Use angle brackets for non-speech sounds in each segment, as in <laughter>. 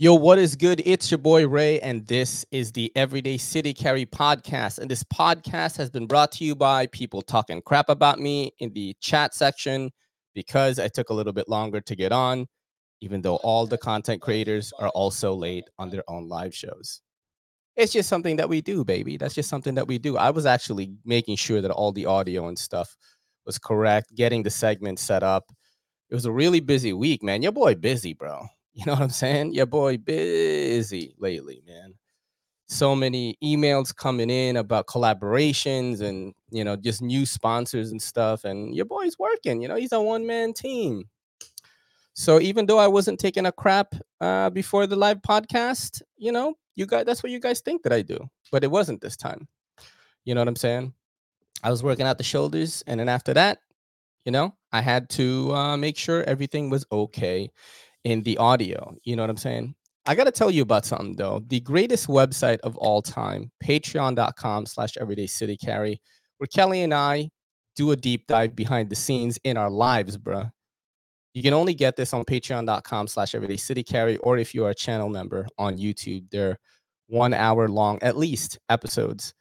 Yo, what is good? It's your boy Ray, and this is the Everyday City Carry podcast. And this podcast has been brought to you by people talking crap about me in the chat section because I took a little bit longer to get on, even though all the content creators are also late on their own live shows. It's just something that we do, baby. That's just something that we do. I was actually making sure that all the audio and stuff was correct, getting the segment set up. It was a really busy week, man. Your boy busy, bro you know what I'm saying? Your boy busy lately, man. So many emails coming in about collaborations and you know just new sponsors and stuff. And your boy's working. You know he's a one man team. So even though I wasn't taking a crap uh, before the live podcast, you know, you guys that's what you guys think that I do, but it wasn't this time. You know what I'm saying? I was working out the shoulders, and then after that, you know, I had to uh, make sure everything was okay in the audio. You know what I'm saying? I got to tell you about something though. The greatest website of all time, patreon.com slash everyday city carry, where Kelly and I do a deep dive behind the scenes in our lives, bruh. You can only get this on patreon.com slash everyday city carry, or if you are a channel member on YouTube, they're one hour long, at least episodes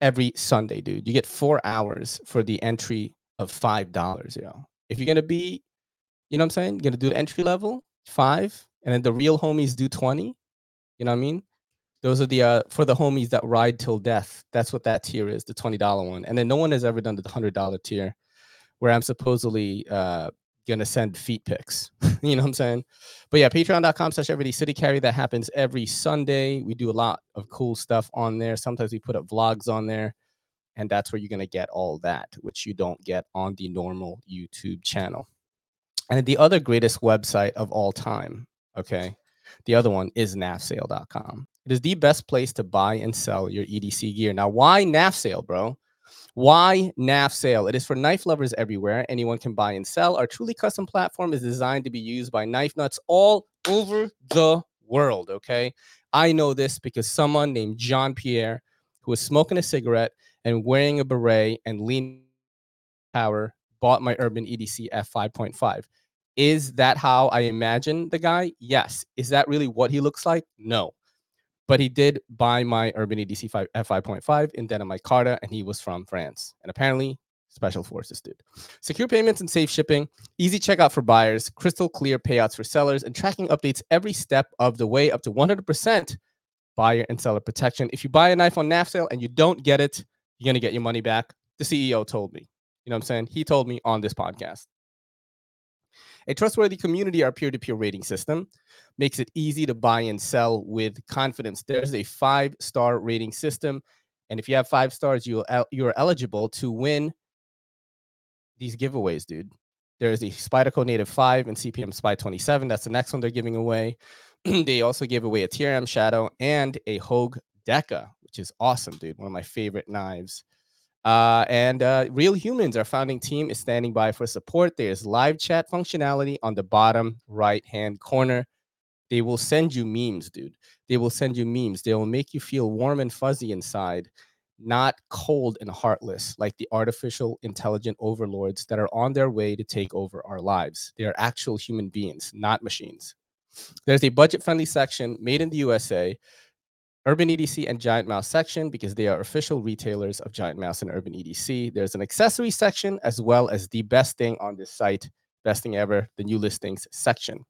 every Sunday, dude. You get four hours for the entry of five dollars, yo. If you're gonna be you know what I'm saying? You're gonna do entry level five, and then the real homies do 20. You know what I mean? Those are the uh for the homies that ride till death. That's what that tier is, the $20 one. And then no one has ever done the $100 tier where I'm supposedly uh gonna send feet pics. <laughs> you know what I'm saying? But yeah, patreon.com slash everyday city carry. That happens every Sunday. We do a lot of cool stuff on there. Sometimes we put up vlogs on there. And that's where you're gonna get all that, which you don't get on the normal YouTube channel. And the other greatest website of all time, okay, the other one is nafsale.com. It is the best place to buy and sell your EDC gear. Now, why NAF bro? Why NAF It is for knife lovers everywhere. Anyone can buy and sell. Our truly custom platform is designed to be used by knife nuts all over the world. Okay. I know this because someone named John Pierre, who was smoking a cigarette and wearing a beret and lean power, bought my Urban EDC F5.5. Is that how I imagine the guy? Yes. Is that really what he looks like? No. But he did buy my Urban EDC 5 F5.5 in Denim Micarta, and he was from France. And apparently, special forces dude. Secure payments and safe shipping, easy checkout for buyers, crystal clear payouts for sellers, and tracking updates every step of the way up to 100% buyer and seller protection. If you buy a knife on NAF sale and you don't get it, you're going to get your money back. The CEO told me. You know what I'm saying? He told me on this podcast. A trustworthy community, our peer to peer rating system, makes it easy to buy and sell with confidence. There's a five star rating system. And if you have five stars, you you're eligible to win these giveaways, dude. There's a Spyderco Native 5 and CPM Spy 27. That's the next one they're giving away. <clears throat> they also gave away a TRM Shadow and a Hogue Deca, which is awesome, dude. One of my favorite knives. Uh, and uh, Real Humans, our founding team, is standing by for support. There's live chat functionality on the bottom right hand corner. They will send you memes, dude. They will send you memes. They will make you feel warm and fuzzy inside, not cold and heartless like the artificial intelligent overlords that are on their way to take over our lives. They are actual human beings, not machines. There's a budget friendly section made in the USA Urban EDC and Giant Mouse section because they are official retailers of Giant Mouse and Urban EDC. There's an accessory section as well as the best thing on this site, best thing ever, the new listings section.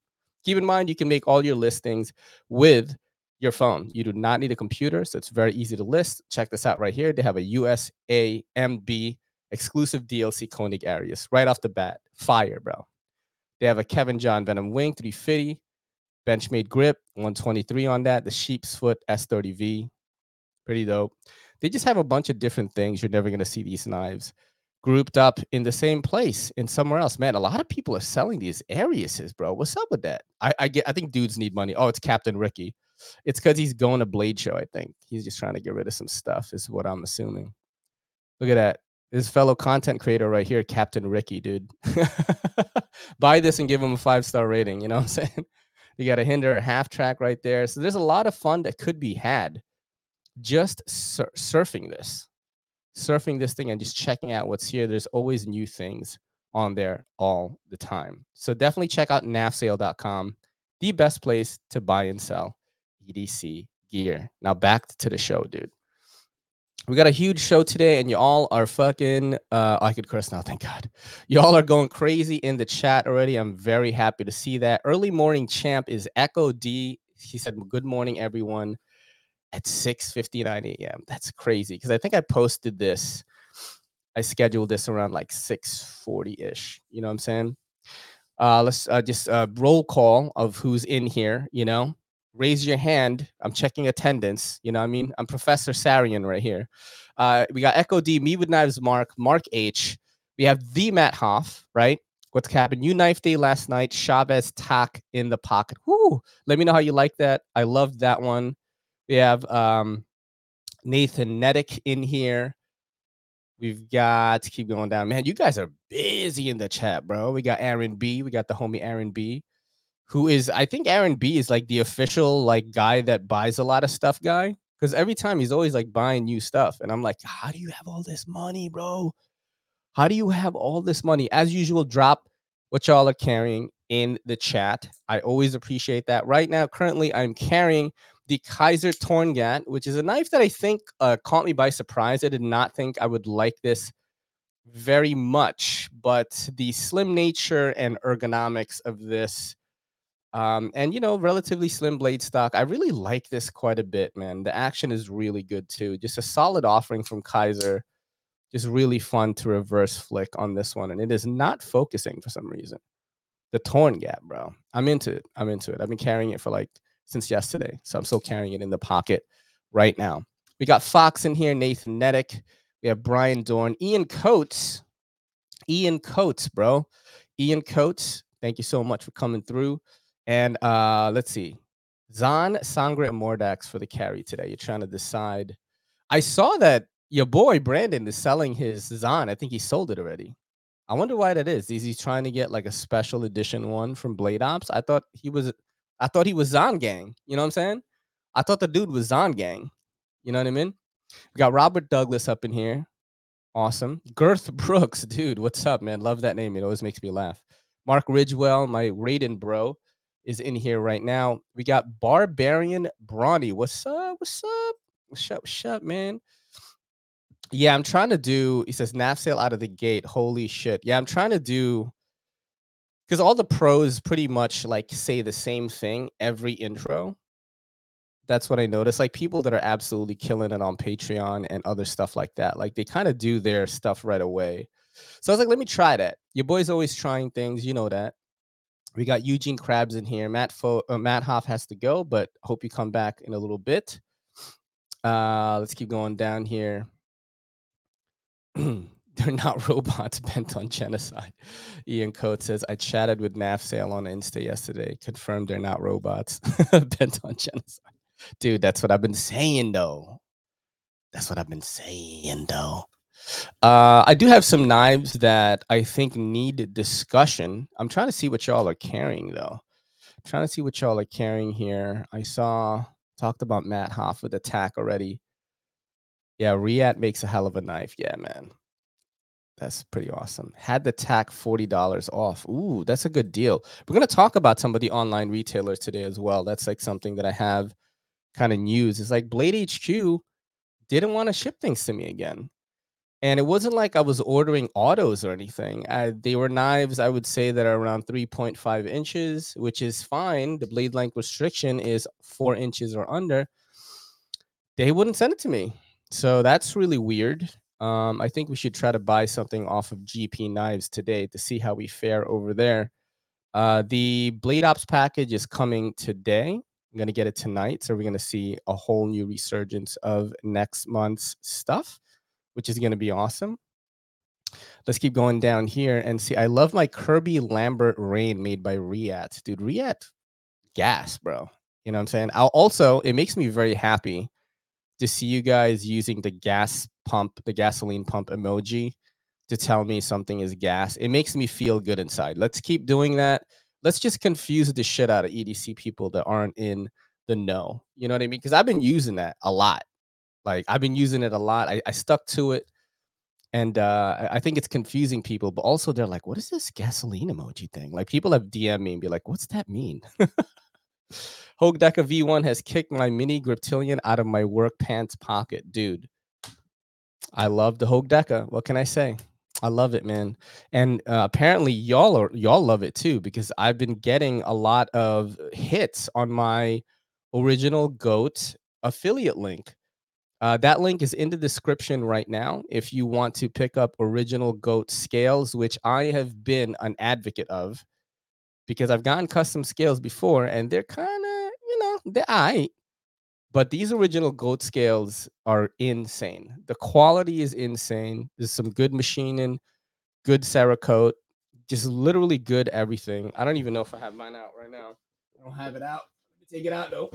Keep in mind, you can make all your listings with your phone. You do not need a computer, so it's very easy to list. Check this out right here. They have a USAMB exclusive DLC Koenig Arius right off the bat. Fire, bro. They have a Kevin John Venom Wing 350 Benchmade grip, 123 on that. The sheep's foot S30V, pretty dope. They just have a bunch of different things. You're never gonna see these knives grouped up in the same place in somewhere else. Man, a lot of people are selling these Ariuses, bro. What's up with that? I, I get I think dudes need money. Oh, it's Captain Ricky. It's because he's going to Blade Show, I think. He's just trying to get rid of some stuff, is what I'm assuming. Look at that. This fellow content creator right here, Captain Ricky, dude. <laughs> Buy this and give him a five star rating. You know what I'm saying? You got a Hinderer half track right there. So there's a lot of fun that could be had just sur- surfing this, surfing this thing and just checking out what's here. There's always new things on there all the time. So definitely check out nafsale.com. the best place to buy and sell EDC gear. Now back to the show, dude. We got a huge show today, and you all are fucking. Uh, I could curse now, thank God. You all are going crazy in the chat already. I'm very happy to see that. Early morning champ is Echo D. He said, "Good morning, everyone." At 6:59 a.m. That's crazy because I think I posted this. I scheduled this around like 6:40 ish. You know what I'm saying? Uh, let's uh, just uh, roll call of who's in here. You know, raise your hand. I'm checking attendance. You know, I mean, I'm Professor Sarian right here. Uh, we got Echo D, Me with Knives, Mark, Mark H. We have the Matt Hoff, right? What's happened? You knife day last night. Chavez tack in the pocket. Whoo! Let me know how you like that. I loved that one. We have um, Nathan Nedick in here. We've got to keep going down. Man, you guys are busy in the chat, bro. We got Aaron B. We got the homie Aaron B who is I think Aaron B is like the official like guy that buys a lot of stuff guy because every time he's always like buying new stuff and I'm like how do you have all this money bro? How do you have all this money? As usual drop what y'all are carrying in the chat. I always appreciate that. Right now currently I'm carrying the Kizer Torngat which is a knife that I think uh, caught me by surprise. I did not think I would like this very much but the slim nature and ergonomics of this um, and you know, relatively slim blade stock. I really like this quite a bit, man. The action is really good too. Just a solid offering from Kizer. Just really fun to reverse flick on this one, and it is not focusing for some reason. The Torngat, bro. I'm into it. I'm into it. I've been carrying it for like since yesterday, so I'm still carrying it in the pocket right now. We got Fox in here, Nathan Nedick. We have Brian Dorn, Ian Coates, Ian Coates, bro. Ian Coates, thank you so much for coming through. And uh, let's see. Zahn, Sangre, and Mordax for the carry today. You're trying to decide. I saw that your boy Brandon is selling his Zahn. I think he sold it already. I wonder why that is. Is he trying to get like a special edition one from Blade Ops? I thought he was I thought he was Zahn Gang. You know what I'm saying? I thought the dude was Zahn Gang. You know what I mean? We got Robert Douglas up in here. Awesome. Girth <laughs> Brooks, dude. What's up, man? Love that name. It always makes me laugh. Mark Ridgewell, my Raiden bro is in here right now. We got Barbarian Brawny. What's up? What's up? What's up? What's up, man? Yeah, I'm trying to do. He says NAF sale out of the gate. Holy shit. Yeah, I'm trying to do because all the pros pretty much like say the same thing every intro. That's what I noticed. Like people that are absolutely killing it on Patreon and other stuff like that. Like they kind of do their stuff right away. So I was like, let me try that. Your boy's always trying things, you know that. We got Eugene Krabs in here. Matt Fo- uh, Matt Hoff has to go, but hope you come back in a little bit. Uh, let's keep going down here. <clears throat> they're not <laughs> robots bent on genocide. Ian Coates says, I chatted with Sale on Insta yesterday. Confirmed they're not robots <laughs> bent on genocide. Dude, that's what I've been saying, though. That's what I've been saying, though. Uh, I do have some knives that I think need discussion. I'm trying to see what y'all are carrying though. I'm trying to see what y'all are carrying here. I saw talked about Matt Hoff with attack already. Yeah, Reate makes a hell of a knife. Yeah, man. That's pretty awesome. Had the tack $40 off. Ooh, that's a good deal. We're going to talk about some of the online retailers today as well. That's like something that I have kind of news. It's like Blade HQ didn't want to ship things to me again and it wasn't like I was ordering autos or anything. I, they were knives, I would say, that are around 3.5 inches, which is fine. The blade length restriction is four inches or under. They wouldn't send it to me. So that's really weird. Um, I think we should try to buy something off of GP Knives today to see how we fare over there. Uh, the Blade Ops package is coming today. I'm going to get it tonight. So we're going to see a whole new resurgence of next month's stuff which is going to be awesome. Let's keep going down here and see. I love my Kirby Lambert Rain made by Reate. Dude, Reate gas, bro. You know what I'm saying? I'll also, it makes me very happy to see you guys using the gas pump, the gasoline pump emoji to tell me something is gas. It makes me feel good inside. Let's keep doing that. Let's just confuse the shit out of EDC people that aren't in the know. You know what I mean? Because I've been using that a lot. Like I've been using it a lot. I, I stuck to it. And uh, I think it's confusing people, but also they're like, what is this gasoline emoji thing? Like people have DM me and be like, what's that mean? Hogue Deca V1 has kicked my mini Griptilian out of my work pants pocket. Dude, I love the Hogue Deca. What can I say? I love it, man. And uh, apparently y'all are y'all love it too because I've been getting a lot of hits on my original goat affiliate link. Uh, that link is in the description right now if you want to pick up original goat scales, which I have been an advocate of because I've gotten custom scales before and they're kind of, you know, they're. But these original goat scales are insane. The quality is insane. There's some good machining, good Cerakote, just literally good everything. I don't even know if I have mine out right now. I don't have it out. Take it out though.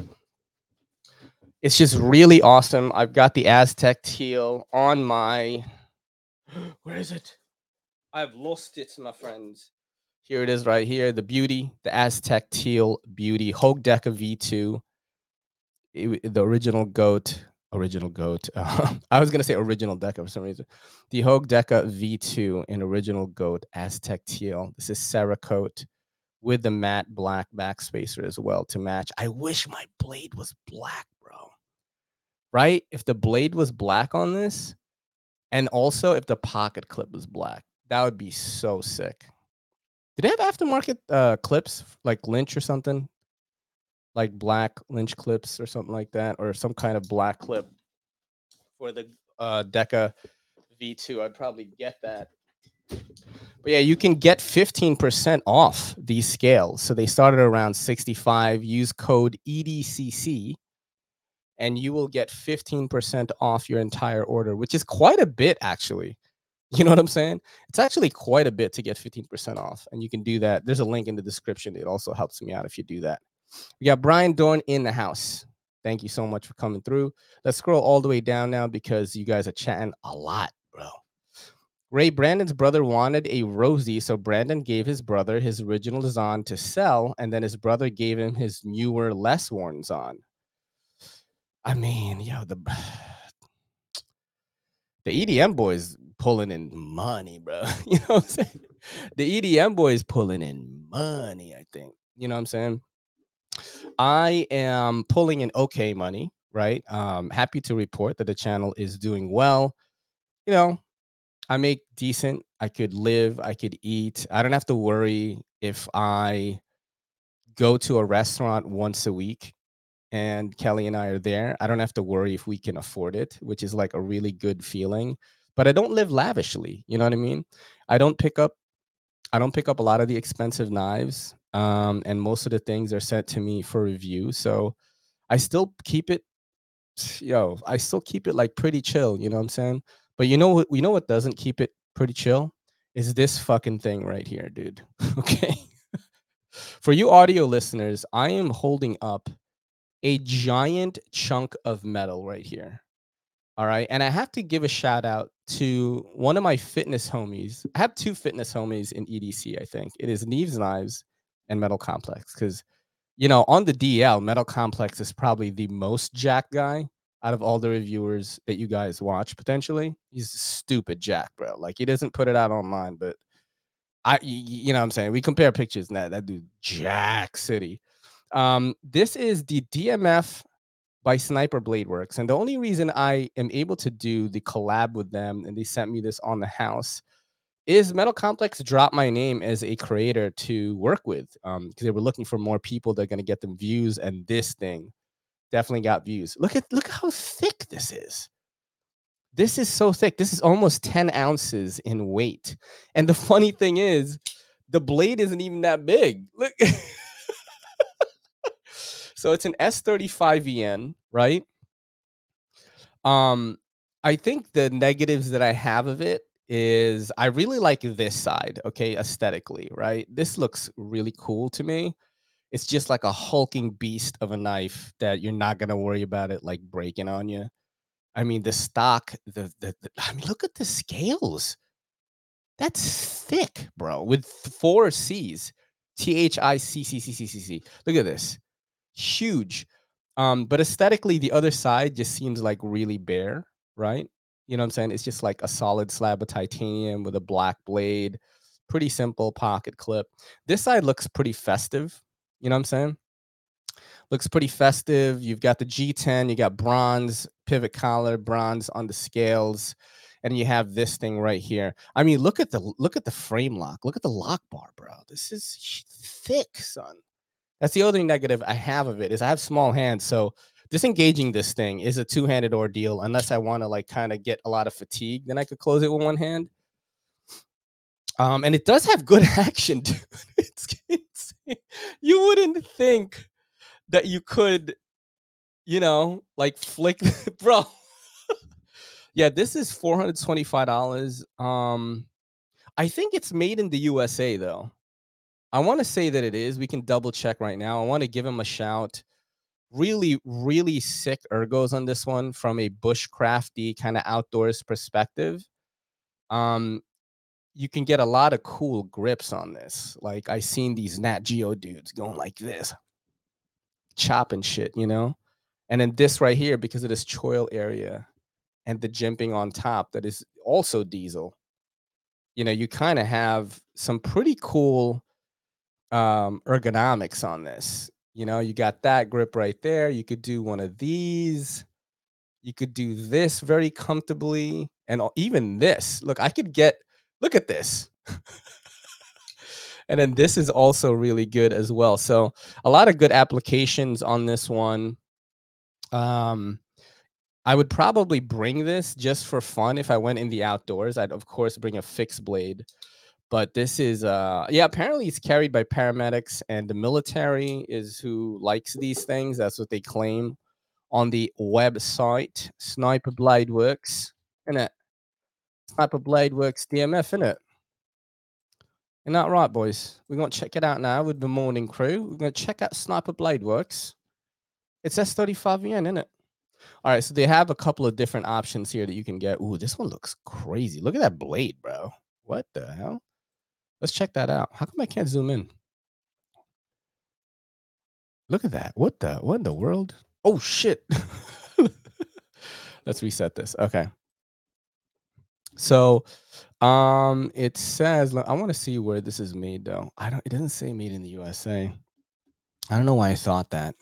It's just really awesome. I've got the Aztec teal on my. <gasps> Where is it? I've lost it, my friends. Here it is right here. The beauty, the Aztec teal beauty, Hogue Deca V2. It, the original goat, original goat. Uh, <laughs> I was gonna say original Deca for some reason. The Hogue Deca V2 in original goat Aztec teal. This is Cerakote with the matte black backspacer as well to match. I wish my blade was black. Right? If the blade was black on this, and also if the pocket clip was black, that would be so sick. Did they have aftermarket uh, clips like Lynch or something? Like black Lynch clips or something like that, or some kind of black clip for the uh, Deca V2. I'd probably get that. But yeah, you can get 15% off these scales. So they started around 65. Use code EDCC and you will get 15% off your entire order, which is quite a bit actually. You know what I'm saying? It's actually quite a bit to get 15% off. And you can do that. There's a link in the description. It also helps me out if you do that. We got Brian Dorn in the house. Thank you so much for coming through. Let's scroll all the way down now because you guys are chatting a lot, bro. Ray Brandon's brother wanted a Rosie, so Brandon gave his brother his original design to sell, and then his brother gave him his newer, less worn on. I mean, yo, the <sighs> the EDM boys pulling in money, bro. <laughs> You know what I'm saying? The EDM boys pulling in money, I think. You know what I'm saying? I am pulling in okay money, right? Um, happy to report that the channel is doing well. You know, I make decent. I could live, I could eat. I don't have to worry if I go to a restaurant once a week and Kelly and I are there. I don't have to worry if we can afford it, which is like a really good feeling. But I don't live lavishly, you know what I mean? I don't pick up I don't pick up a lot of the expensive knives. Um, and most of the things are sent to me for review. So I still keep it, <sighs> yo, I still keep it like pretty chill, you know what I'm saying? But you know what you know what doesn't keep it pretty chill? Is this fucking thing right here, dude. <laughs> okay. for you audio listeners, I am holding up a giant chunk of metal right here. All right. And I have to give a shout out to one of my fitness homies. I have two fitness homies in EDC, I think. It is Neeve's Knives and Metal Complex. Because, you know, on the DL, Metal Complex is probably the most jack guy out of all the reviewers that you guys watch potentially. He's stupid jack, bro. Like he doesn't put it out online, but I you know what I'm saying? We compare pictures and that that dude Jack City. Um, this is the DMF by Sniper Blade Works. And the only reason I am able to do the collab with them and they sent me this on the house is Metal Complex dropped my name as a creator to work with Um, because um, they were looking for more people that are going to get them views. And this thing definitely got views. Look at look how thick this is. This is so thick. This is almost 10 ounces in weight. And the <laughs> funny thing is, the blade isn't even that big. Look. <laughs> So it's an S35VN, right? Um, I think the negatives that I have of it is I really like this side, okay, aesthetically, right? This looks really cool to me. It's just like a hulking beast of a knife that you're not gonna worry about it like breaking on you. I mean, the stock, the, the, the I mean, look at the scales. That's thick, bro, with four C's. T H I C C C C C C. Look at this huge. Um, but aesthetically, the other side just seems like really bare, right? You know what I'm saying? It's just like a solid slab of titanium with a black blade, pretty simple pocket clip. This side looks pretty festive, you know what I'm saying? looks pretty festive. You've got the G10, you got bronze pivot collar, bronze on the scales, and you have this thing right here. I mean, look at the look at the frame lock. Look at the lock bar, bro. This is thick, son. That's the only negative I have of it is I have small hands, so disengaging this thing is a two-handed ordeal unless I want to like kind of get a lot of fatigue. Then I could close it with one hand. Um, and it does have good <laughs> action, dude. It's, you wouldn't think that you could, you know, like flick, <laughs> bro. yeah, this is four hundred twenty-five dollars. Um, I think it's made in the USA though. I want to say that it is. We can double check right now. I want to give him a shout. Really, really sick ergos on this one from a bushcrafty kind of outdoors perspective. Um, you can get a lot of cool grips on this. Like I seen these Nat Geo dudes going like this, chopping shit, you know. And then this right here, because of this choil area and the jimping on top, that is also diesel. You know, you kind of have some pretty cool um ergonomics on this. You know, you got that grip right there. You could do one of these. You could do this very comfortably. And even this. Look, I could get Look at this. <laughs> and then this is also really good as well. So a lot of good applications on this one. Um, I would probably bring this just for fun if I went in the outdoors. I'd of course bring a fixed blade. But this is uh yeah, apparently it's carried by paramedics and the military is who likes these things. That's what they claim on the website. Sniper Blade Works. And it Sniper Blade Works DMF, isn't it? Isn't that right, boys? We're to check it out now with the morning crew. We're to check out Sniper Blade Works. It's S35VN, isn't it? All right, so they have a couple of different options here that you can get. Ooh, this one looks crazy. Look at that blade, bro. What the hell? Let's check that out. How come I can't zoom in? Look at that. What the what in the world? Oh shit. <laughs> Let's reset this. Okay. So um it says I want to see where this is made though. I don't it doesn't say made in the USA. I don't know why I thought that.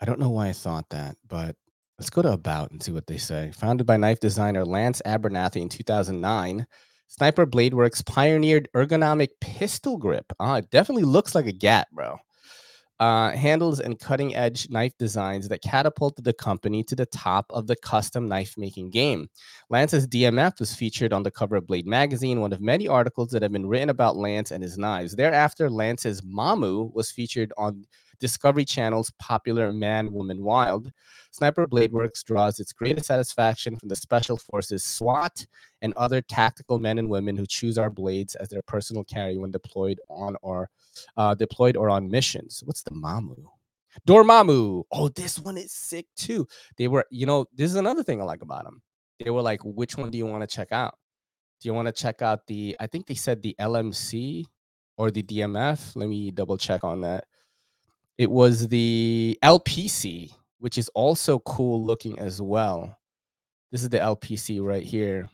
I don't know why I thought that, but let's go to about and see what they say. Founded by knife designer Lance Abernathy in 2009, Sniper Blade Works pioneered ergonomic pistol grip. Ah, it definitely looks like a gat, bro uh, handles and cutting edge knife designs that catapulted the company to the top of the custom knife making game. Lance's DMF was featured on the cover of Blade magazine, one of many articles that have been written about Lance and his knives. Thereafter, Lance's Mamu was featured on Discovery Channel's popular Man, Woman, Wild. Sniper Blade Works draws its greatest satisfaction from the Special Forces SWAT and other tactical men and women who choose our blades as their personal carry when deployed on or uh, deployed or on missions. What's the Mamu? Dormammu. Oh, this one is sick too. They were, you know, this is another thing I like about them. They were like, which one do you want to check out? Do you want to check out the, I think they said the LMC or the DMF? Let me double check on that. It was the LPC, which is also cool looking as well. This is the LPC right here.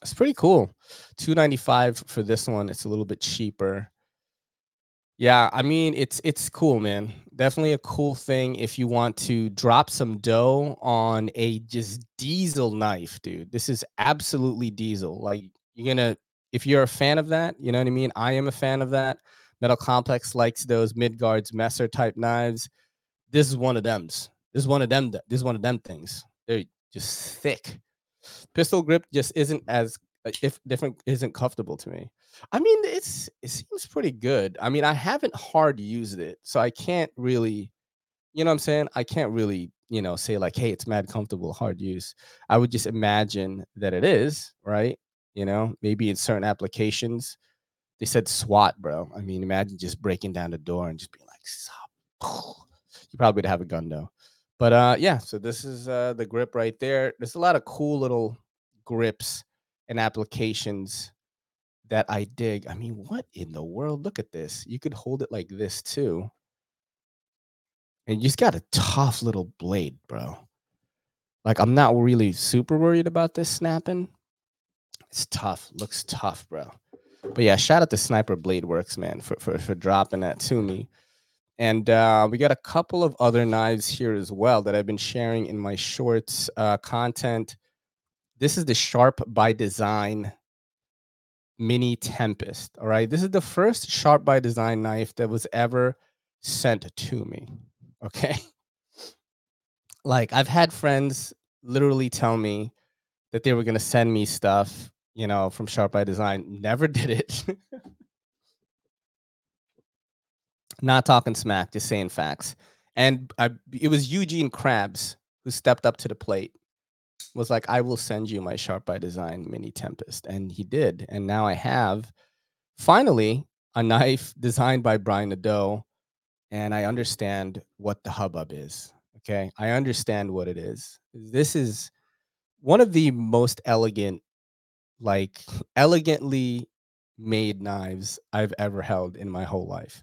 It's pretty cool. 295 for this one. It's a little bit cheaper. Yeah, I mean it's it's cool, man. Definitely a cool thing if you want to drop some dough on a just diesel knife, dude. This is absolutely diesel. Like you're gonna if you're a fan of that, you know what I mean? I am a fan of that. Metal Complex likes those Midgards Messer type knives. This is one of them. This is one of them. This is one of them things. They're just thick. Pistol grip just isn't as if different isn't comfortable to me. I mean, it's it seems pretty good. I mean, I haven't hard used it, so I can't really, you know, what I'm saying I can't really, you know, say like, hey, it's mad comfortable, hard use. I would just imagine that it is, right? You know, maybe in certain applications they said SWAT, bro. I mean, imagine just breaking down the door and just being like, Stop. <sighs> you probably would have a gun though. But uh, yeah, so this is uh, the grip right there. There's a lot of cool little grips and applications that I dig. I mean, what in the world? Look at this. You could hold it like this too. And you just got a tough little blade, bro. Like, I'm not really super worried about this snapping. It's tough. Looks tough, bro. But yeah, shout out to Sniper Blade Works, man, for, for, for dropping that to me. And uh, we got a couple of other knives here as well that I've been sharing in my shorts uh, content. This is the Sharp by Design Mini Tempest. All right. This is the first Sharp by Design knife that was ever sent to me. Okay. <laughs> Like I've had friends literally tell me that they were going to send me stuff, you know, from Sharp by Design. Never <laughs> did it. Not talking smack, just saying facts. And I, it was Eugene Krabs who stepped up to the plate was like, I will send you my Sharp by Design Mini Tempest. And he did. And now I have finally a knife designed by Brian Nadeau. And I understand what the hubbub is. Okay. I understand what it is. This is one of the most elegant, like elegantly made knives I've ever held in my whole life.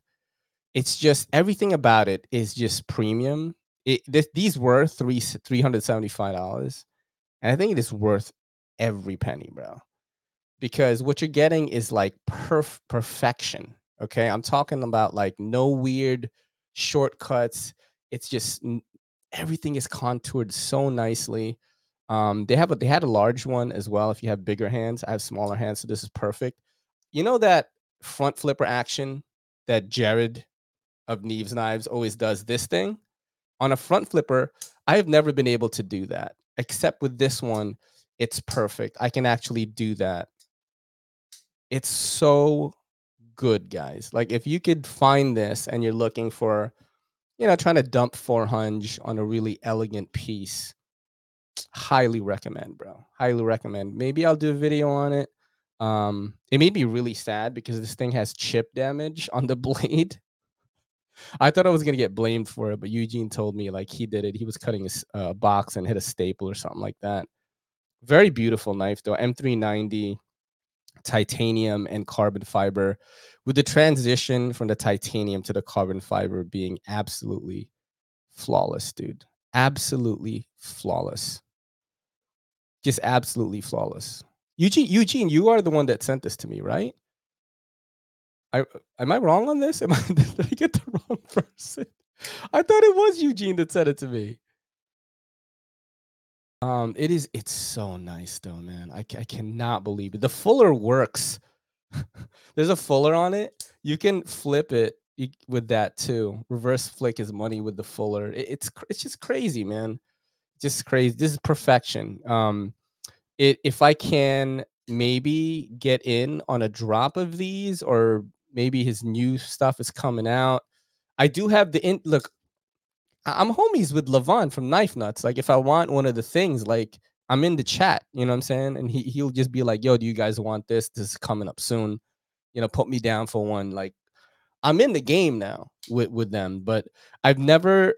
It's just everything about it is just premium. It, this, these were three three hundred seventy five dollars and I think it is worth every penny, bro. Because what you're getting is like perf- perfection. Okay. I'm talking about like no weird shortcuts. It's just everything is contoured so nicely. Um, they have a they had a large one as well. If you have bigger hands, I have smaller hands, so this is perfect. You know that front flipper action that Jared of Neeve's Knives always does this thing on a front flipper. I have never been able to do that except with this one, it's perfect. I can actually do that. It's so good, guys. Like if you could find this and you're looking for, you know, trying to dump 400 on a really elegant piece, highly recommend, bro. Highly recommend. Maybe I'll do a video on it. Um, it may be really sad because this thing has chip damage on the <laughs> blade. I thought I was gonna get blamed for it, but Eugene told me like he did it. He was cutting a uh, box and hit a staple or something like that. Very beautiful knife though. M390 titanium and carbon fiber with the transition from the titanium to the carbon fiber being absolutely flawless, dude. Absolutely flawless. Just absolutely flawless. Eugene, Eugene, you are the one that sent this to me, right? I am I wrong on this? Am I <laughs> did I get the wrong person? I thought it was Eugene that said it to me. Um, it is. It's so nice though, man. I I cannot believe it. The fuller works. <laughs> There's a fuller on it. You can flip it with that too. Reverse flick is money with the fuller. It, it's it's just crazy, man. Just crazy. This is perfection. Um, it if I can maybe get in on a drop of these or maybe his new stuff is coming out. I do have the in look. I'm homies with Levon from Knife Nuts. Like, if I want one of the things, like I'm in the chat, you know what I'm saying? And he he'll just be like, "Yo, do you guys want this? This is coming up soon. You know, put me down for one." Like, I'm in the game now with with them, but I've never.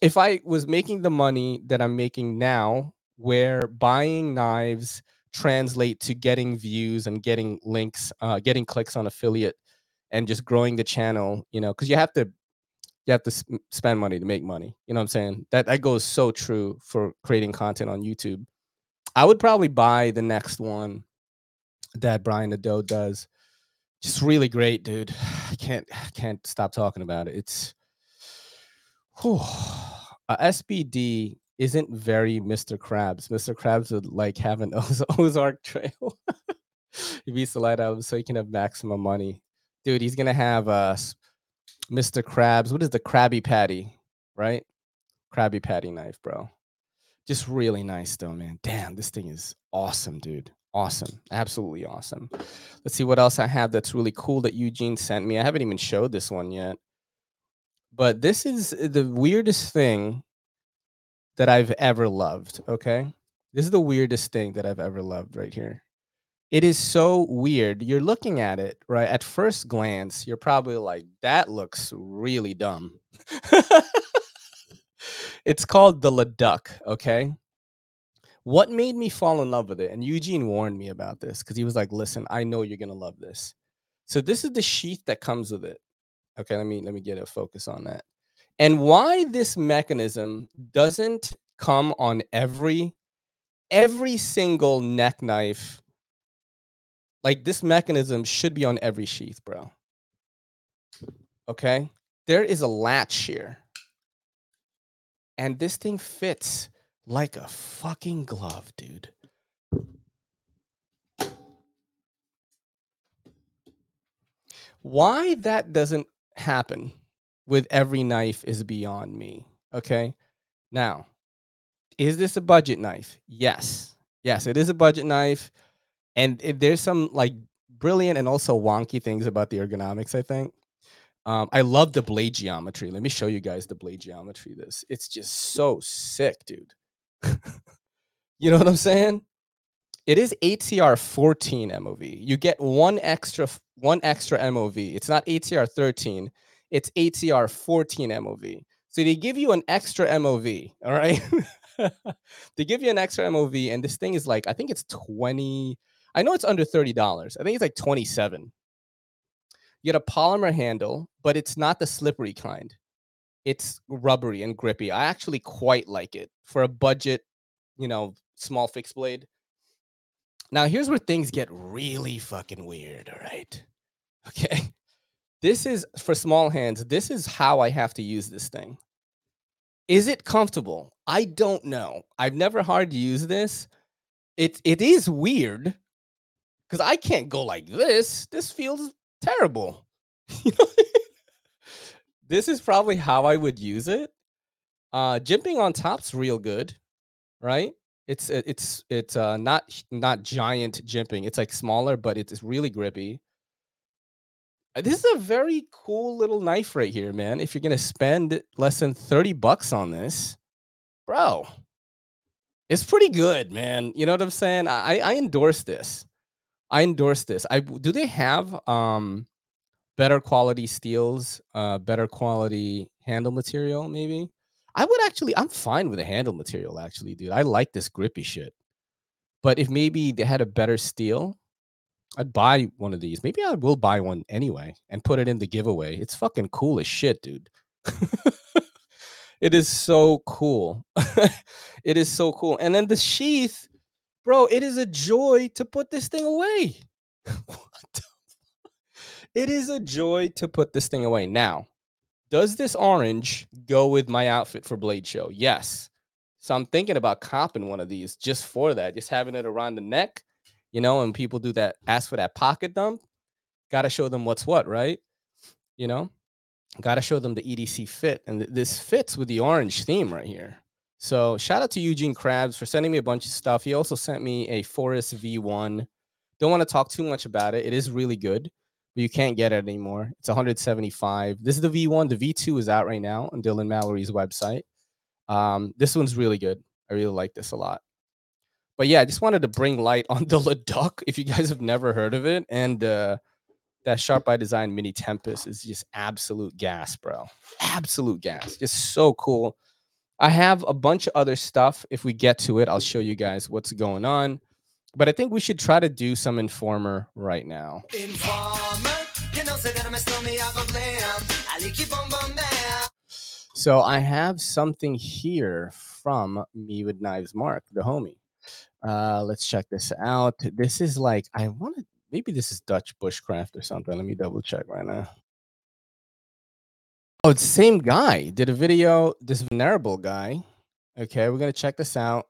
If I was making the money that I'm making now, where buying knives translate to getting views and getting links, uh, getting clicks on affiliate, and just growing the channel. You know, because you have to you have to spend money to make money. You know what I'm saying? That that goes so true for creating content on YouTube. I would probably buy the next one that Brian Nadeau does. Just really great, dude. <sighs> I can't <sighs> can't stop talking about it. It's <sighs> whew, a SBD isn't very Mr. Krabs. Mr. Krabs would like have an <laughs> Ozark trail. he beats the light out of him so he can have maximum money. Dude, he's gonna have uh Mr. Krabs. What is the Krabby Patty? Right? Krabby Patty knife, bro. Just really nice though, man. Damn, this thing is awesome, dude. Awesome. Absolutely awesome. Let's see what else I have that's really cool that Eugene sent me. I haven't even showed this one yet. But this is the weirdest thing that I've ever loved. Okay. This is the weirdest thing that I've ever loved right here. It is so weird. You're looking at it, right? At first glance, you're probably like, that looks really dumb. <laughs> it's called the Leduc. Okay. What made me fall in love with it? And Eugene warned me about this because he was like, listen, I know you're going to love this. So this is the sheath that comes with it. Okay. Let me, let me get a focus on that and why this mechanism doesn't come on every every single neck knife like this mechanism should be on every sheath bro okay there is a latch here. And this thing fits like a fucking glove, dude. Why that doesn't happen with every knife is beyond me. Okay. Now, is this a budget knife? Yes. Yes, it is a budget knife. And it, there's some like brilliant and also wonky things about the ergonomics, I think. Um, I love the blade geometry. Let me show you guys the blade geometry. This it's just so sick, dude. <laughs> you know what I'm saying? It is 8Cr14MoV. You get one extra one extra MOV. It's not 8Cr13. It's 8Cr14MoV. So they give you an extra MOV. All right. <laughs> they give you an extra MOV, and this thing is like I think it's 20. I know it's under $30. I think it's like 27. You get a polymer handle, but it's not the slippery kind. It's rubbery and grippy. I actually quite like it for a budget, you know, small fixed blade. Now, here's where things get really fucking weird. All right. <laughs> Okay. This is for small hands. This is how I have to use this thing. Is it comfortable? I don't know. I've never hard to use this. It it is weird because I can't go like this. This feels terrible. <laughs> this is probably how I would use it. Uh, jimping on top's real good, right? It's it's it's uh, not not giant jimping. It's like smaller, but it's really grippy. Uh, this is a very cool little knife right here, man. If you're gonna spend less than 30 bucks on this, bro, it's pretty good, man. You know what I'm saying? I I endorse this. I endorse this. I do they have um better quality steels, uh, better quality handle material, maybe. I would actually, I'm fine with the handle material, actually, dude. I like this grippy shit. But if maybe they had a better steel, I'd buy one of these. Maybe I will buy one anyway and put it in the giveaway. It's fucking cool as shit, dude. <laughs> it is so cool. <laughs> it is so cool. And then the sheath, bro, it is a joy to put this thing away. <laughs> it is a joy to put this thing away. Now, does this orange go with my outfit for Blade Show? Yes. So I'm thinking about copping one of these just for that, just having it around the neck, you know, and people do that, ask for that pocket dump. Got to show them what's what, right? You know, got to show them the EDC fit. And th- this fits with the orange theme right here. So shout out to Eugene Krabs for sending me a bunch of stuff. He also sent me a Forest V1. Don't want to talk too much about it. It is really good but you can't get it anymore. It's 175. This is the V1. The V2 is out right now on Dylan Mallory's website. Um, this one's really good. I really like this a lot. But yeah, I just wanted to bring light on <laughs> the Leduc if you guys have never heard of it. And uh, that Sharp by Design Mini Tempest is just absolute gas, bro. Absolute gas. Just so cool. I have a bunch of other stuff. If we get to it, I'll show you guys what's going on. But I think we should try to do some Informer right now. So I have something here from me with knives, Mark, the homie. Uh, let's check this out. This is like I want to. Maybe this is Dutch bushcraft or something. Let me double check right now. Oh, it's the same guy. Did a video. This venerable guy. Okay, we're gonna check this out.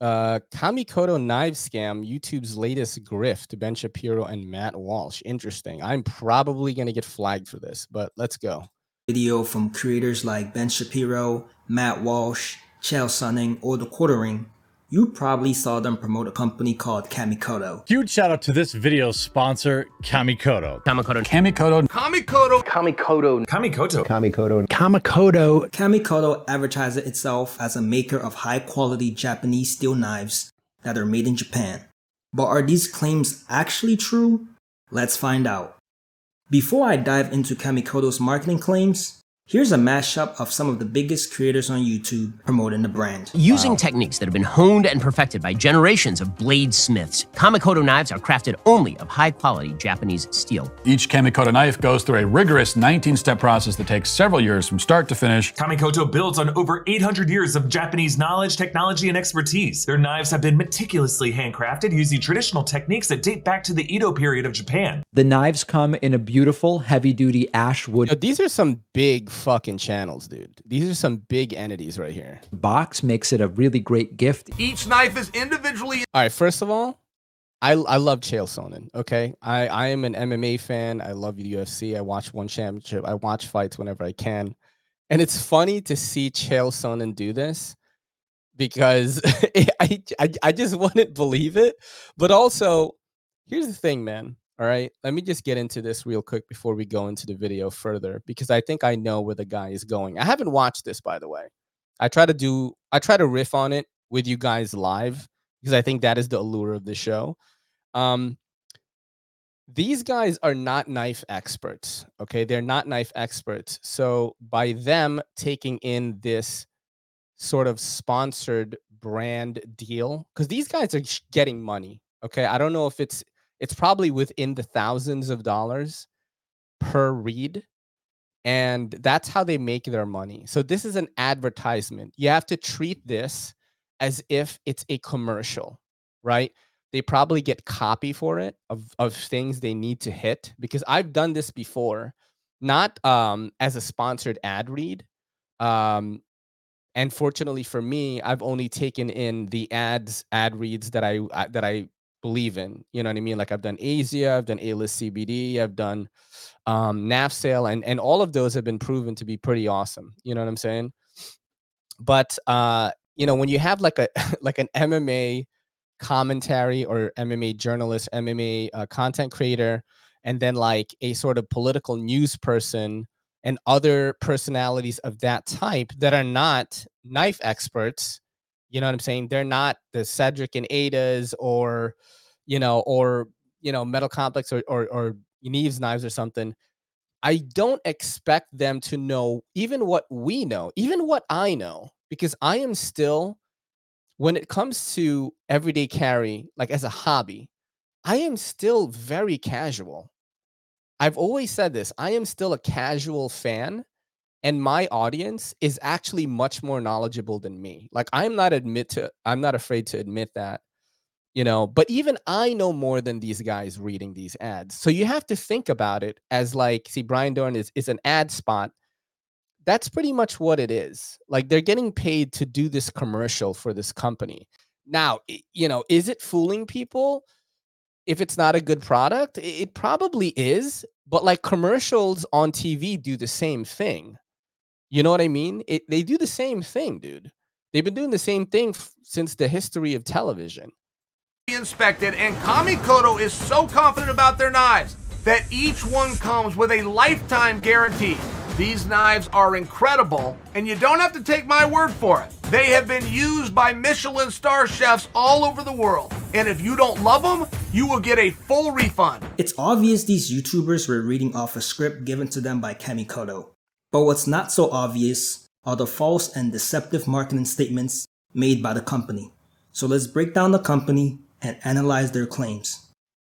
Uh, Kamikoto knife scam, YouTube's latest grift, to Ben Shapiro and Matt Walsh. Interesting. I'm probably going to get flagged for this, but let's go. Video from creators like Ben Shapiro, Matt Walsh, Chael Sonnen, or The Quartering you probably saw them promote a company called Kamikoto. Huge shout out to this video sponsor, Kamikoto. Kamikoto. Kamikoto. Kamikoto. Kamikoto. Kamikoto. Kamikoto. Kamikoto. Kamikoto advertises itself as a maker of high quality Japanese steel knives that are made in Japan. But are these claims actually true? Let's find out. Before I dive into Kamikoto's marketing claims, Here's a mashup of some of the biggest creators on YouTube promoting the brand. Using wow. techniques that have been honed and perfected by generations of bladesmiths, Kamikoto knives are crafted only of high quality Japanese steel. Each Kamikoto knife goes through a rigorous 19 step process that takes several years from start to finish. Kamikoto builds on over 800 years of Japanese knowledge, technology, and expertise. Their knives have been meticulously handcrafted using traditional techniques that date back to the Edo period of Japan. The knives come in a beautiful heavy duty ash wood. Yo, these are some big fucking channels, dude. These are some big entities right here. Box makes it a really great gift. Each knife is individually. All right, first of all, I I love Chael Sonnen. Okay, I I am an MMA fan. I love UFC. I watch one championship. I watch fights whenever I can, and it's funny to see Chael Sonnen do this because <laughs> I, I I just <laughs> wouldn't believe it. But also, here's the thing, man. All right, let me just get into this real quick before we go into the video further because I think I know where the guy is going. I haven't watched this, by the way. I try to do, I try to riff on it with you guys live because I think that is the allure of the show. Um, these guys are not knife experts. Okay, they're not knife experts. So by them taking in this sort of sponsored brand deal, because these guys are getting money. Okay, I don't know if it's it's probably within the thousands of dollars per read and that's how they make their money. So this is an advertisement. You have to treat this as if it's a commercial right? They probably get copy for it of, of things they need to hit because i've done this before not um, as a sponsored ad read um, and fortunately for me i've only taken in the ads ad reads that i that i believe in. You know what I mean? Like I've done Asia, I've done A-list CBD, I've done um, NAF sale, and and all of those have been proven to be pretty awesome. You know what I'm saying? But uh, you know, when you have like a <laughs> like an MMA commentary or MMA journalist, MMA uh, content creator, and then like a sort of political news person and other personalities of that type that are not knife experts you know what I'm saying? They're not the Cedric and Adas or, you know, or you know, Metal Complex or or, or Neeve's knives or something. I don't expect them to know even what we know, even what I know, because I am still, when it comes to everyday carry, like as a hobby, I am still very casual. I've always said this I am still a casual fan and my audience is actually much more knowledgeable than me like i'm not admit to i'm not afraid to admit that you know but even i know more than these guys reading these ads so you have to think about it as like see brian dorn is, is an ad spot that's pretty much what it is like they're getting paid to do this commercial for this company now you know is it fooling people if it's not a good product it probably is but like commercials on tv do the same thing you know what I mean? It, they do the same thing, dude. They've been doing the same thing f- since the history of television. Inspected, and Kamikoto is so confident about their knives that each one comes with a lifetime guarantee. These knives are incredible, and you don't have to take my word for it. They have been used by Michelin star chefs all over the world, and if you don't love them, you will get a full refund. It's obvious these YouTubers were reading off a script given to them by Kamikoto. But what's not so obvious are the false and deceptive marketing statements made by the company. So let's break down the company and analyze their claims.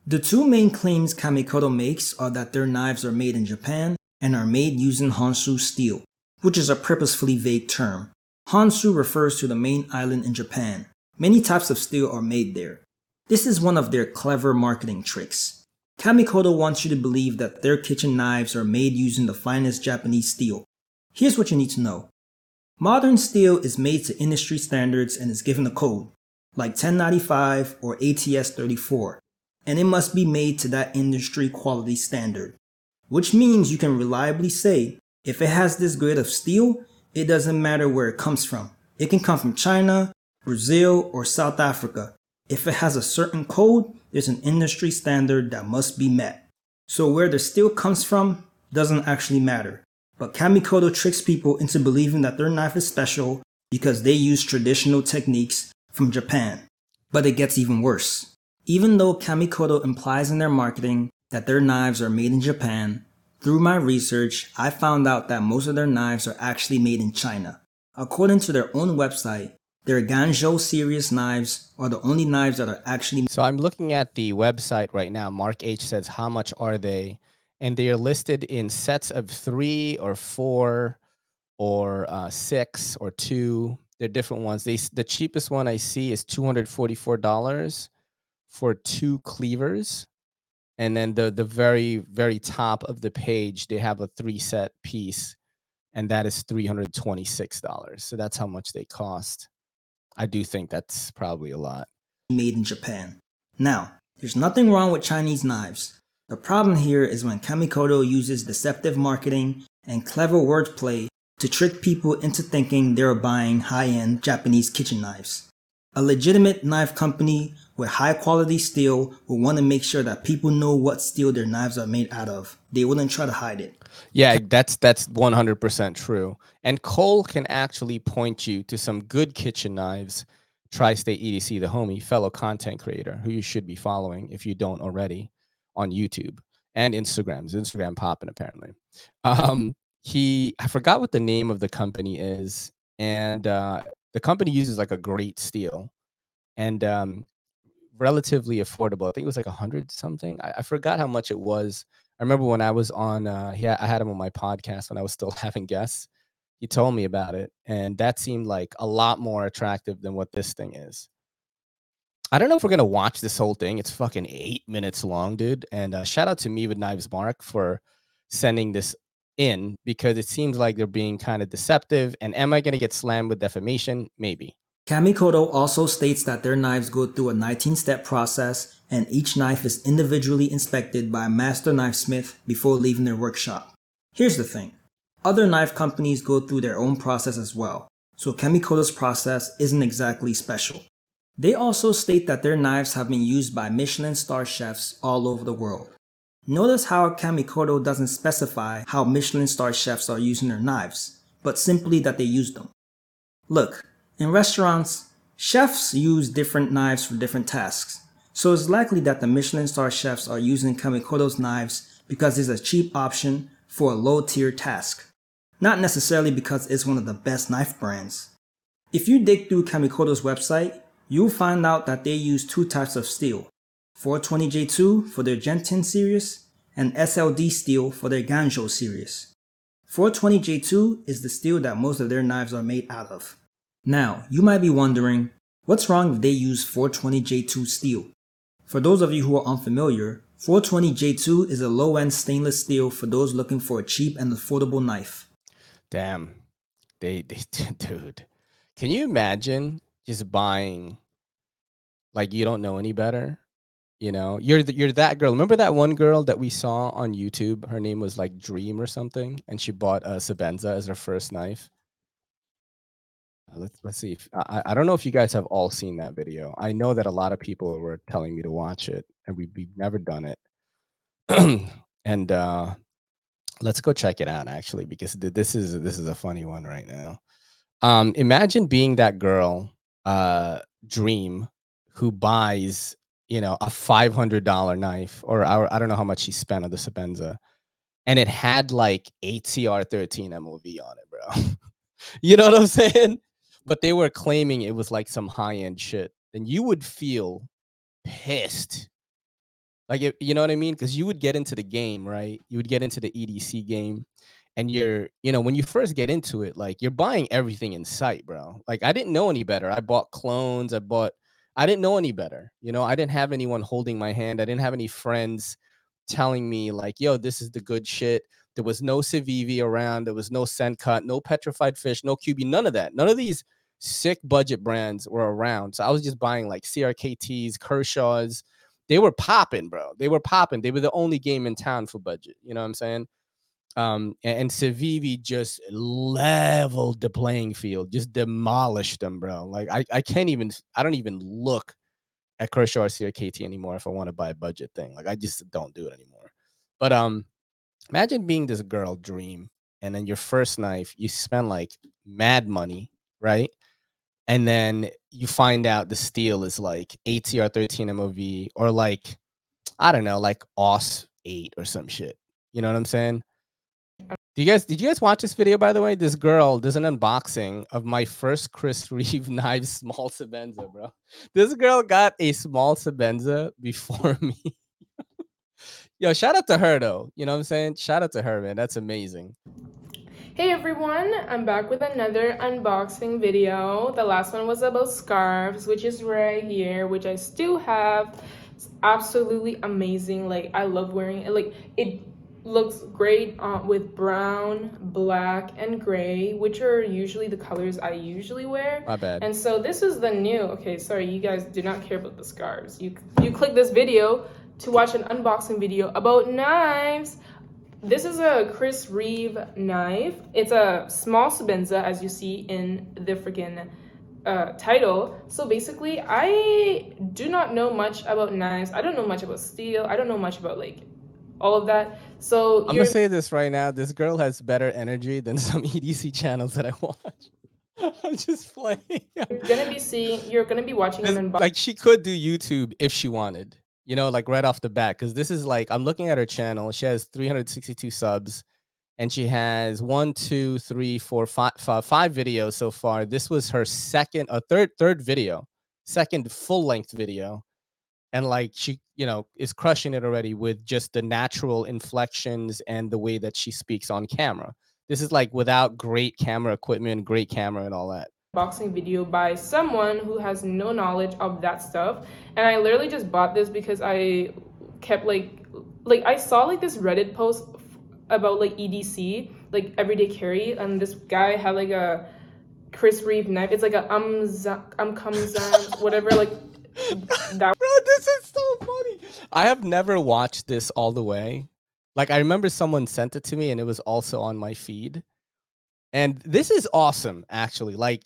The two main claims Kamikoto makes are that their knives are made in Japan and are made using Honshu steel, which is a purposefully vague term. Honshu refers to the main island in Japan. Many types of steel are made there. This is one of their clever marketing tricks. Kamikoto wants you to believe that their kitchen knives are made using the finest Japanese steel. Here's what you need to know. Modern steel is made to industry standards and is given a code, like 1095 or ATS 34, and it must be made to that industry quality standard. Which means you can reliably say, if it has this grade of steel, it doesn't matter where it comes from. It can come from China, Brazil, or South Africa, if it has a certain code, there's an industry standard that must be met. So where the steel comes from doesn't actually matter. But Kamikoto tricks people into believing that their knife is special because they use traditional techniques from Japan. But it gets even worse. Even though Kamikoto implies in their marketing that their knives are made in Japan, Through my research, I found out that most of their knives are actually made in China. According to their own website, their Ganjo series knives are the only knives that are actually So I'm looking at the website right now. Mark H says, How much are they? And they are listed in sets of three or four or uh, six or two. They're different ones. They the cheapest one I see is two hundred forty four dollars for two cleavers, and then the the very very top of the page they have a three set piece, and that is three hundred twenty six dollars. So that's how much they cost. I do think that's probably a lot. made in Japan. Now, there's nothing wrong with Chinese knives. The problem here is when Kamikoto uses deceptive marketing and clever wordplay to trick people into thinking they're buying high-end Japanese kitchen knives. A legitimate knife company with high quality steel will want to make sure that people know what steel their knives are made out of. They wouldn't try to hide it. Yeah, that's that's 100% true. And Cole can actually point you to some good kitchen knives. Tri-State EDC, the homie, fellow content creator who you should be following if you don't already on YouTube and Instagrams. Instagram popping apparently. Um, he I forgot what the name of the company is, and uh, the company uses like a great steel and um, relatively affordable. I think it was like a hundred something. I, I forgot how much it was. I remember when I was on, uh, yeah, I had him on my podcast when I was still <laughs> having guests. He told me about it, and that seemed like a lot more attractive than what this thing is. I don't know if we're gonna watch this whole thing. It's fucking eight minutes long, dude. And uh, shout out to me with Knives Mark for sending this in because it seems like they're being kind of deceptive. And am I gonna get slammed with defamation? Maybe. Kamikoto also states that their knives go through a 19 step process and each knife is individually inspected by a master knife smith before leaving their workshop. Here's the thing other knife companies go through their own process as well, so Kamikoto's process isn't exactly special. They also state that their knives have been used by Michelin star chefs all over the world. Notice how Kamikoto doesn't specify how Michelin star chefs are using their knives, but simply that they use them. Look, in restaurants, chefs use different knives for different tasks, so it's likely that the Michelin star chefs are using Kamikoto's knives because it's a cheap option for a low tier task, not necessarily because it's one of the best knife brands. If you dig through Kamikoto's website, you'll find out that they use two types of steel 420J2 for their Gen 10 series and SLD steel for their Ganjo series. 420J2 is the steel that most of their knives are made out of. Now, you might be wondering, what's wrong if they use 420J2 steel? For those of you who are unfamiliar, 420J2 is a low-end stainless steel for those looking for a cheap and affordable knife. Damn. They, <laughs> they dude. Can you imagine just buying like you don't know any better? You know, you're the, you're that girl. Remember that one girl that we saw on YouTube? Her name was like Dream or something, and she bought a Sebenza as her first knife. Uh, let's let's see. If, I I don't know if you guys have all seen that video. I know that a lot of people were telling me to watch it, and we we've never done it. <clears throat> and uh let's go check it out actually because th- this is this is a funny one right now. Um, imagine being that girl, uh, Dream, who buys you know a five hundred dollar knife, or I, I don't know how much he spent on the Sebenza, and it had like 8Cr thirteen MoV on it, bro. <laughs> you know what I'm saying? But they were claiming it was like some high end shit, and you would feel pissed. Like it, you know what I mean? Because you would get into the game, right? You would get into the EDC game, and you're, you know, when you first get into it, like you're buying everything in sight, bro. Like I didn't know any better. I bought clones. I bought. I didn't know any better. You know, I didn't have anyone holding my hand. I didn't have any friends telling me like, "Yo, this is the good shit." There was no Civivi around. There was no Sencut, no Petrified Fish, no QB, none of that. None of these sick budget brands were around. So I was just buying like CRKTs, Kershaws. They were popping, bro. They were popping. They were the only game in town for budget. You know what I'm saying? Um, and, and Civivi just leveled the playing field, just demolished them, bro. Like I, I can't even, I don't even look at Kershaw or CRKT anymore if I want to buy a budget thing. Like I just don't do it anymore. But um, imagine being this girl dream, and then your first knife, you spend like mad money, right? And then you find out the steel is like 8Cr13MoV or like, I don't know, like AUS 8 or some shit. You know what I'm saying? Do you guys did you guys watch this video by the way? This girl does an unboxing of my first Chris <laughs> Reeve knife small Sebenza, bro. This girl got a small Sebenza before <laughs> me. Yo, shout out to her though. You know what I'm saying? Shout out to her, man. That's amazing. Hey everyone, I'm back with another unboxing video. The last one was about scarves, which is right here, which I still have. It's absolutely amazing. Like I love wearing it. Like it looks great uh, with brown, black, and gray, which are usually the colors I usually wear. My bad. And so this is the new. Okay, sorry, you guys do not care about the scarves. You you click this video to watch an unboxing video about knives. This is a Chris Reeve knife. It's a small Sebenza, as you see in the freaking uh, title. So basically, I do not know much about knives. I don't know much about steel. I don't know much about like all of that. So I'm gonna say this right now. This girl has better energy than <laughs> some EDC channels that I watch. <laughs> I'm just playing. You're gonna be seeing. You're gonna be watching an unboxing. Like she could do YouTube if she wanted you know, like right off the bat, because this is like I'm looking at her channel. She has 362 subs, and she has one, two, three, four, five, five, five videos so far. This was her second, a third, third video, second full length video, and like she, you know, is crushing it already with just the natural inflections and the way that she speaks on camera. This is like without great camera equipment, great camera, and all that unboxing video by someone who has no knowledge of that stuff and i literally just bought this because i kept like like i saw like this reddit post about like edc like everyday carry and this guy had like a chris reeve knife it's like a um um comes whatever like that bro this is so funny. I have never watched this all the way. Like i remember someone sent it to me and it was also on my feed. And this is awesome actually. Like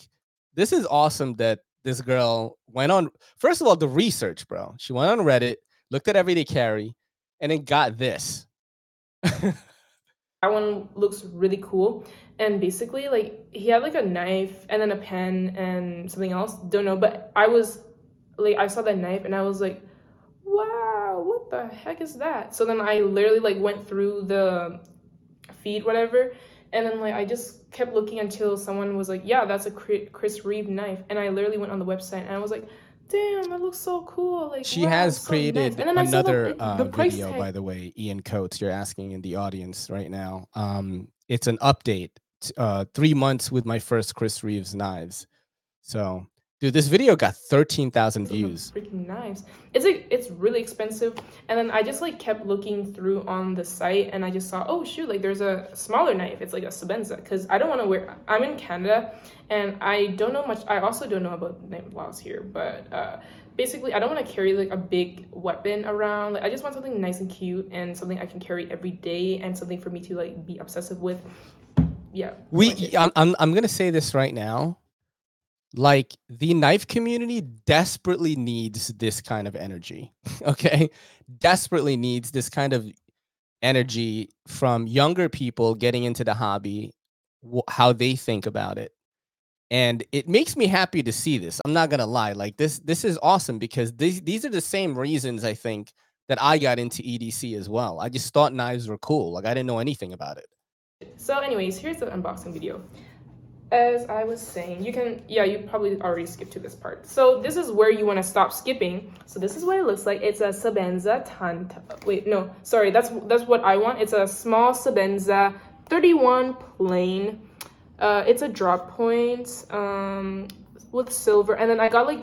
this is awesome that this girl went on first of all the research bro. She went on reddit looked at everyday carry and then got this. That one looks really cool. And basically like he had like a knife and then a pen and something else. Don't know but i was like i saw that knife and i was like wow what the heck is that so then i literally like went through the feed whatever and then like I just kept looking until someone was like, "Yeah, that's a Chris Reeve knife," and I literally went on the website and I was like, "Damn, that looks so cool!" Like she wow, has so created nice. another the, uh, the video, tag. by the way, Ian Coates. You're asking in the audience right now. Um, it's an update. Uh, three months with my first Chris Reeves knives. So Dude, this video got 13,000 views. Freaking knives. It's like it's really expensive. And then I just like kept looking through on the site and I just saw, oh shoot, like there's a smaller knife. It's like a Sebenza Because I don't want to wear I'm in Canada and I don't know much I also don't know about knife laws here, but uh basically I don't want to carry like a big weapon around. Like I just want something nice and cute and something I can carry every day and something for me to like be obsessive with. Yeah. We I'm I'm, I'm gonna say this right now like the knife community desperately needs this kind of energy <laughs> okay? Desperately needs this kind of energy from younger people getting into the hobby wh- how they think about it. And it makes me happy to see this i'm not gonna lie like this this is awesome because these these are the same reasons i think that i got into edc as well. I just thought knives were cool like i didn't know anything about it. So anyways here's the unboxing video as I was saying, you can, yeah, you probably already skipped to this part. So this is where you want to stop skipping. So this is what it looks like. It's a sebenza Tanto. Wait, no, sorry, that's that's what I want. It's a small sebenza 31 plain. Uh, it's a drop point um, with silver. And then I got like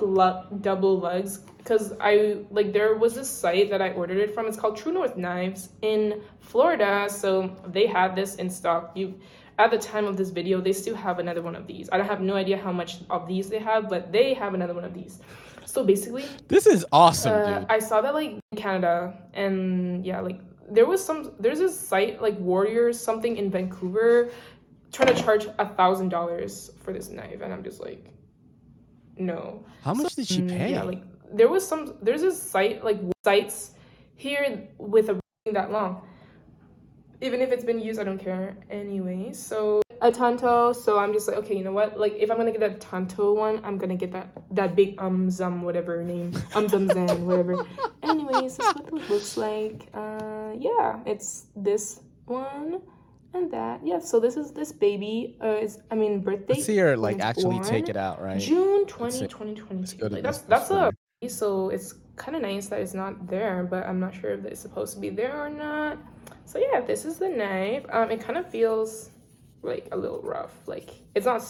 double lugs because I, like, there was this site that I ordered it from. It's called True North Knives in Florida. So they had this in stock. You at the time of this video, they still have another one of these. I don't have no idea how much of these they have, but they have another one of these. So basically, this is awesome, uh, dude. I saw that like in Canada, and yeah, like there was some. There's this site like Warriors something in Vancouver, trying to charge a thousand dollars for this knife, and I'm just like, no. How much so, did she pay? Yeah, like there was some. There's this site like sites here with a that long even if it's been used, I don't care anyway. So a Tanto, so I'm just like, okay, you know what? Like if I'm gonna get that Tanto one, I'm gonna get that that big um zum whatever name um zum zan <laughs> whatever. Anyways, this is what it looks like. Uh, yeah, it's this one. and that. Yeah, so this is this baby. Uh, is I mean birthday. Let's see her like actually take it out, right? June Let's 20, 2022. Like, that's that's a so it's kind of nice that it's not there, but I'm not sure if it's supposed to be there or not. So yeah, this is the knife. Um, it kind of feels like a little rough. Like it's not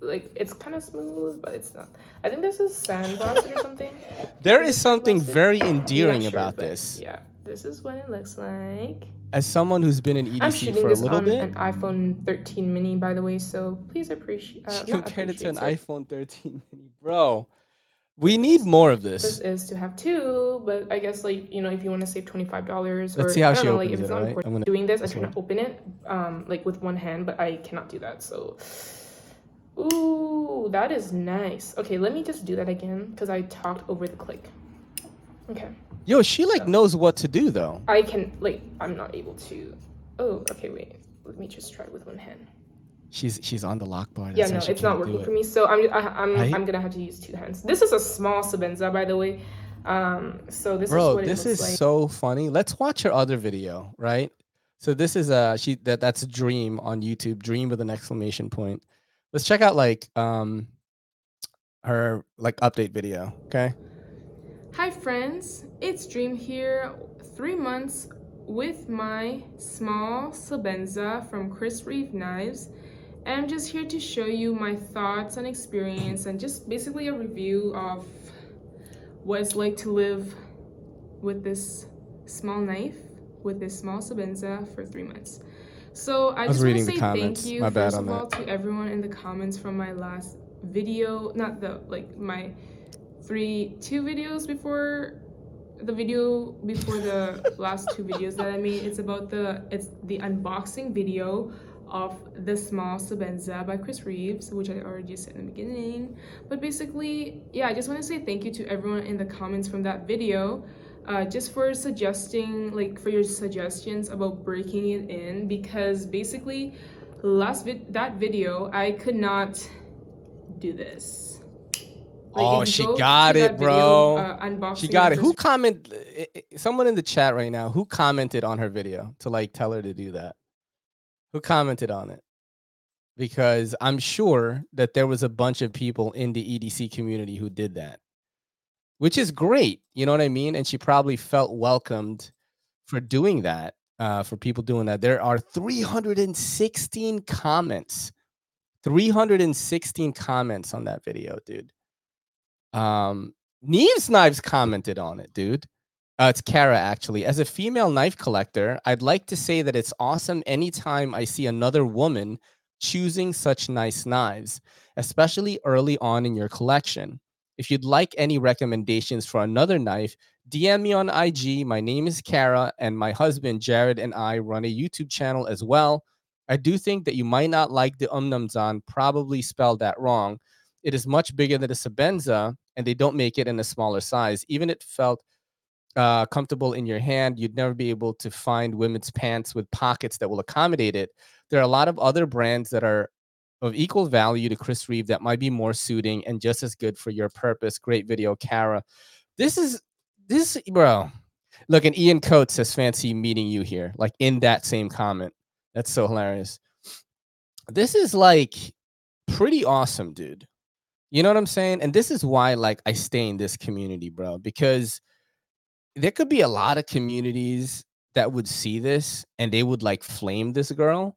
like it's kind of smooth, but it's not. I think this is sandblasted or something. <laughs> There Is something very endearing sure, about this. Yeah, this is what it looks like. As someone who's been in EDC for a this little on bit, an iPhone 13 mini, by the way. So please appreciate. Uh, <laughs> compared it to an iPhone 13 mini, bro. We need more of This this. is to have two, but I guess like you know if you want to save twenty five dollars or Let's see how I don't she know like if it's it, not alright? important I'm gonna- doing this, I this try one. to open it um like with one hand, but I cannot do that. So, ooh, that is nice. Okay, let me just do that again because I talked over the click. Okay, Yo, she like knows what to do though. I can like I'm not able to. Oh, okay, wait. Let me just try with one hand. She's she's on the lock bar. Yeah, that's no, it's not working for me. So I'm I, I'm Right? I'm gonna have to use two hands. This is a small Sebenza, by the way. Um, so this is Bro, it this is like. so funny. Let's watch her other video, right? So this is uh she that that's Dream on YouTube, Dream with an exclamation point. Let's check out like um her like update video, okay? Hi friends, it's Dream here. Three months with my small Sebenza from Chris Reeve Knives. And I'm just here to show you my thoughts and experience and just basically a review of what it's like to live with this small knife, with this small Sebenza for three months. So I, was just want to say thank you My first of all that. to everyone in the comments from my last video, not the like my three two videos before the video before the last two videos that I made. It's about the it's the unboxing video of the small Sebenza by Chris Reeves, which I already said in the beginning. But basically, yeah, I just want to say thank you to everyone in the comments from that video. Uh, just for suggesting, like for your suggestions about breaking it in, because basically, last vid- that video I could not do this. Like, oh, she go got it, video, bro. uh, unboxing she got it. Who comment i- i- someone in the chat right now, who commented on her video to like tell her to do that? Who commented on it? Because I'm sure that there was a bunch of people in the EDC community who did that. Which is great, you know what I mean? And she probably felt welcomed for doing that. Uh, for people doing that, there are 316 comments 316 comments on that video, dude. Um, Neeve's Knives commented on it, dude. Uh, it's Kara, actually. As a female knife collector, I'd like to say that it's awesome anytime I see another woman choosing such nice knives, especially early on in your collection. If you'd like any recommendations for another knife, DM me on IG. My name is Kara, and my husband Jared and I run a YouTube channel as well. I do think that you might not like the Umnamzan, probably spelled that wrong. It is much bigger than a Sebenza, and they don't make it in a smaller size. Even it felt uh, comfortable in your hand, you'd never be able to find women's pants with pockets that will accommodate it. There are a lot of other brands that are of equal value to Chris Reeve that might be more suiting and just as good for your purpose. Great video, Kara. This is this, bro. Look, and Ian Coates says, "Fancy meeting you here." Like in that same comment. That's so hilarious. This is like pretty awesome, dude. You know what I'm saying? And this is why like I stay in this community, bro, because there could be a lot of communities that would see this and they would like flame this girl.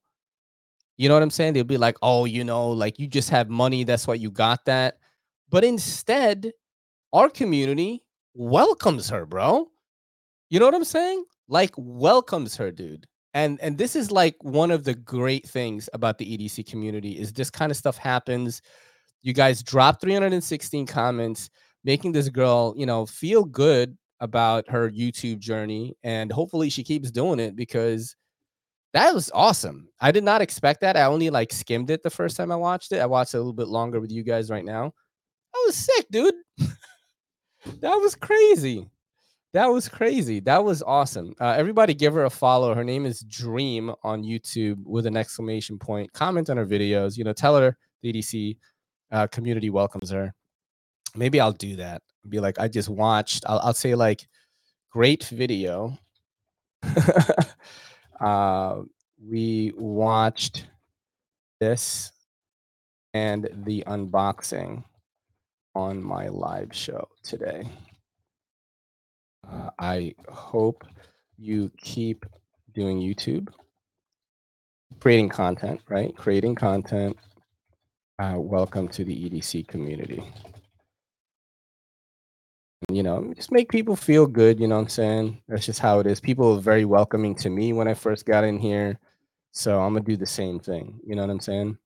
You know what I'm saying? They'll be like, "Oh, you know, like you just have money, that's why you got that." But instead, our community welcomes her, bro. You know what I'm saying? Like welcomes her, dude and and this is like one of the great things about the edc community is this kind of stuff happens you guys drop 316 comments making this girl you know feel good about her youtube journey and hopefully she keeps doing it because that was awesome i did not expect that i only like skimmed it the first time i watched it i watched it a little bit longer with you guys right now that was sick dude <laughs> that was crazy that was crazy. That was awesome. Uh, everybody give her a follow. Her name is Dream on YouTube with an exclamation point. Comment on her videos. You know, tell her the EDC uh, community welcomes her. Maybe I'll do that. Be like, I just watched. I'll, I'll say like, great video. <laughs> uh, we watched this and the unboxing on my live show today. Uh, I hope you keep doing YouTube, creating content, right? Creating content. Uh, welcome to the EDC community. You know, just make people feel good. You know what I'm saying? That's just how it is. People very welcoming to me when I first got in here. So I'm to do the same thing. You know what I'm saying?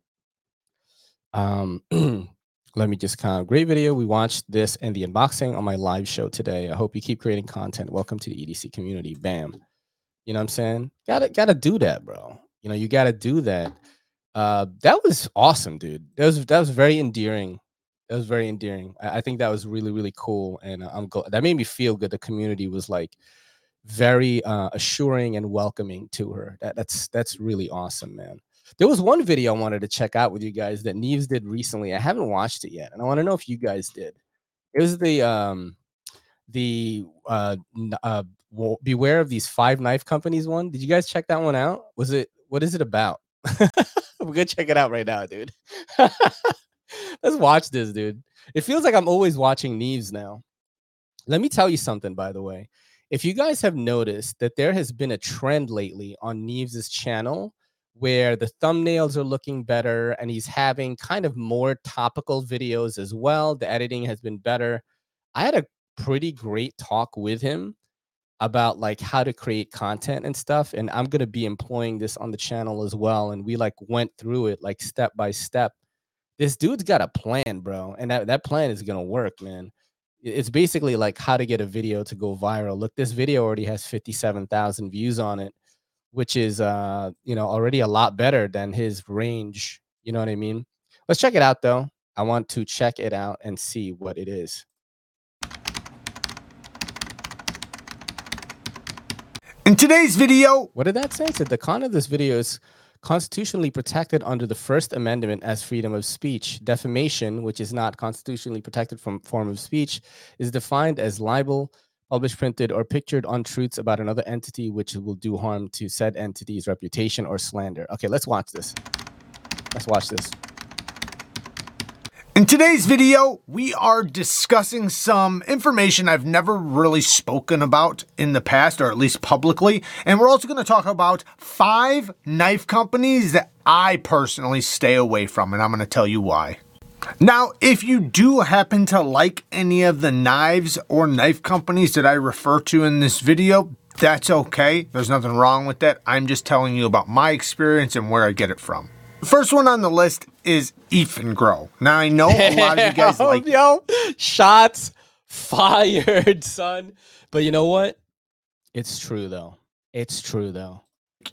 Um, <clears throat> let me just kind of great video. We watched this and the unboxing on my live show today. I hope you keep creating content. Welcome to the EDC community. Bam. You know what I'm saying? Gotta gotta do that, bro. You know, you gotta do that. Uh that was awesome, dude. That was that was very endearing. That was very endearing. I, I think that was really, really cool. And uh, I'm glad that made me feel good. The community was like very uh assuring and welcoming to her. That that's that's really awesome, man. There was one video I wanted to check out with you guys that Neeve's did recently. I haven't watched it yet, and I want to know if you guys did. It was the um the uh, uh beware of these five knife companies one. Did you guys check that one out? Was it what is it about? <laughs> We're gonna check it out right now, dude. <laughs> Let's watch this, dude. It feels like I'm always watching Neeve's now. Let me tell you something, by the way. If you guys have noticed that there has been a trend lately on Neeve's channel where the thumbnails are looking better and he's having kind of more topical videos as well. The editing has been better. I had a pretty great talk with him about like how to create content and stuff and I'm going to be employing this on the channel as well and we like went through it like step by step. This dude's got a plan, bro, and that that plan is going to work, man. It's basically like how to get a video to go viral. Look, this video already has 57,000 views on it which is uh you know already a lot better than his range you know what i mean let's check it out though i want to check it out and see what it is in today's video what did that say it said the con of this video is constitutionally protected under the first amendment as freedom of speech defamation which is not constitutionally protected from form of speech is defined as libel published, printed, or pictured untruths about another entity which will do harm to said entity's reputation or slander. Okay, let's watch this. Let's watch this. In today's video, we are discussing some information I've never really spoken about in the past, or at least publicly. And we're also going to talk about five knife companies that I personally stay away from, and I'm going to tell you why. Now, if you do happen to like any of the knives or knife companies that I refer to in this video, that's okay. There's nothing wrong with that. I'm just telling you about my experience and where I get it from. The first one on the list is Eafengrow. Now, I know a lot of you <laughs> guys like... Yo, shots fired, <laughs> son. But you know what? It's true, though. It's true, though.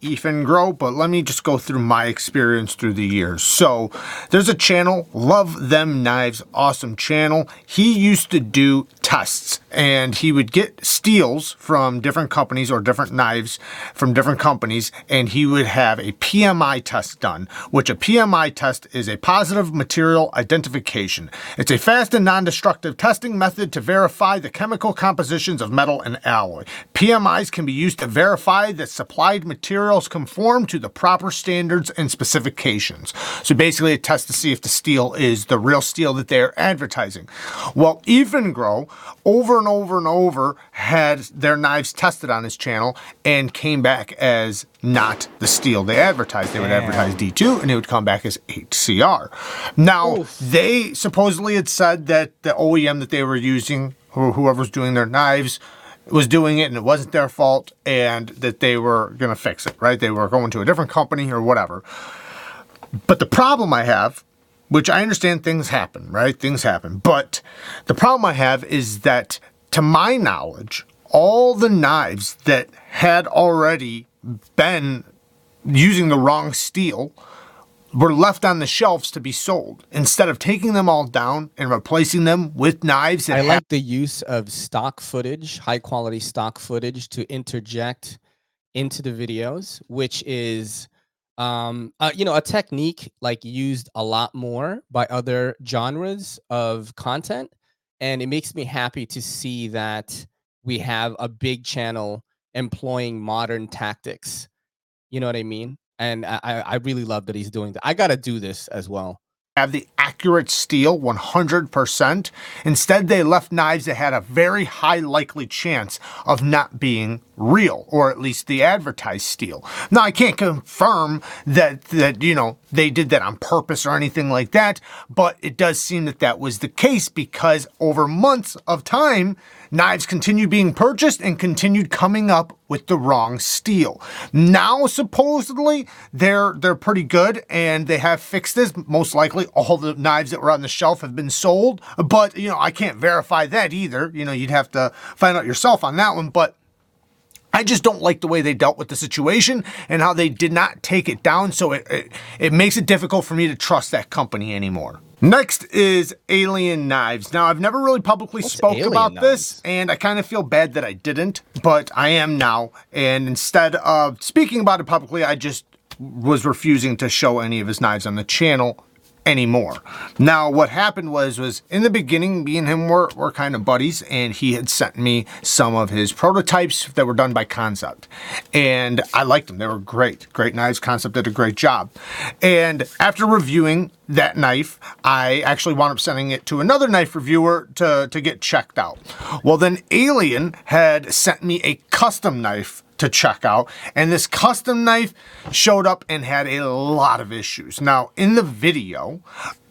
Eafengrow, but let me just go through my experience through the years. So there's a channel, Love Them Knives, awesome channel. He used to do tests and he would get steels from different companies or different knives from different companies and he would have a PMI test done, which a PMI test is a positive material identification. It's a fast and non-destructive testing method to verify the chemical compositions of metal and alloy. PMIs can be used to verify that supplied material materials conform to the proper standards and specifications. So basically a test to see if the steel is the real steel that they're advertising. Well, Grow over and over and over had their knives tested on his channel and came back as not the steel they advertised. They would Damn. advertise D2 and it would come back as HCR. Now, Oof. they supposedly had said that the OEM that they were using, or whoever's doing their knives, was doing it and it wasn't their fault and that they were going to fix it, right? They were going to a different company or whatever. But the problem I have, which I understand things happen, right? Things happen. But the problem I have is that, to my knowledge, all the knives that had already been using the wrong steel were left on the shelves to be sold instead of taking them all down and replacing them with knives. I like the use of stock footage, high quality stock footage to interject into the videos, which is um uh, you know a technique like used a lot more by other genres of content and it makes me happy to see that we have a big channel employing modern tactics you know what i mean and I, I really love that he's doing that. I gotta do this as well. have the accurate steel 100%. Instead, they left knives that had a very high likely chance of not being real, or at least the advertised steel. Now, I can't confirm that, that, you know, they did that on purpose or anything like that, but it does seem that that was the case because over months of time, knives continued being purchased and continued coming up with the wrong steel. Now supposedly they're they're pretty good and they have fixed this. Most likely all the knives that were on the shelf have been sold, but you know, I can't verify that either. You know, you'd have to find out yourself on that one, but I just don't like the way they dealt with the situation and how they did not take it down. So it, it, it makes it difficult for me to trust that company anymore. Next is Alien Knives. Now, I've never really publicly spoke Alien about this, and I kind of feel bad that I didn't, but I am now. And instead of speaking about it publicly, I just was refusing to show any of his knives on the channel anymore. Now, what happened was, was in the beginning, me and him were, were kind of buddies, and he had sent me some of his prototypes that were done by Kansept. And I liked them. They were great. Great knives. Kansept did a great job. And after reviewing that knife, I actually wound up sending it to another knife reviewer to, to get checked out. Well, then Alien had sent me a custom knife to check out. And this custom knife showed up and had a lot of issues. Now, in the video,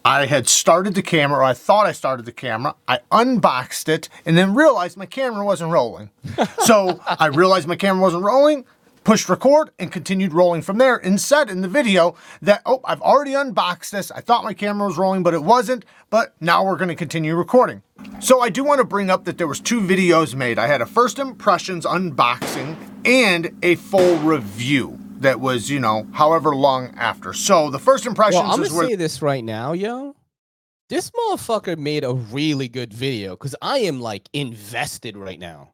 I had started the camera, or I thought I started the camera. I unboxed it and then realized my camera wasn't rolling. <laughs> so I realized my camera wasn't rolling, pushed record, and continued rolling from there. And said in the video that, oh, I've already unboxed this. I thought my camera was rolling, but it wasn't. But now we're going to continue recording. So I do want to bring up that there was two videos made. I had a first impressions unboxing and a full review that was, you know, however long after. So the first impressions Well, I'm gonna where say this right now, yo. This motherfucker made a really good video because I am like invested right now.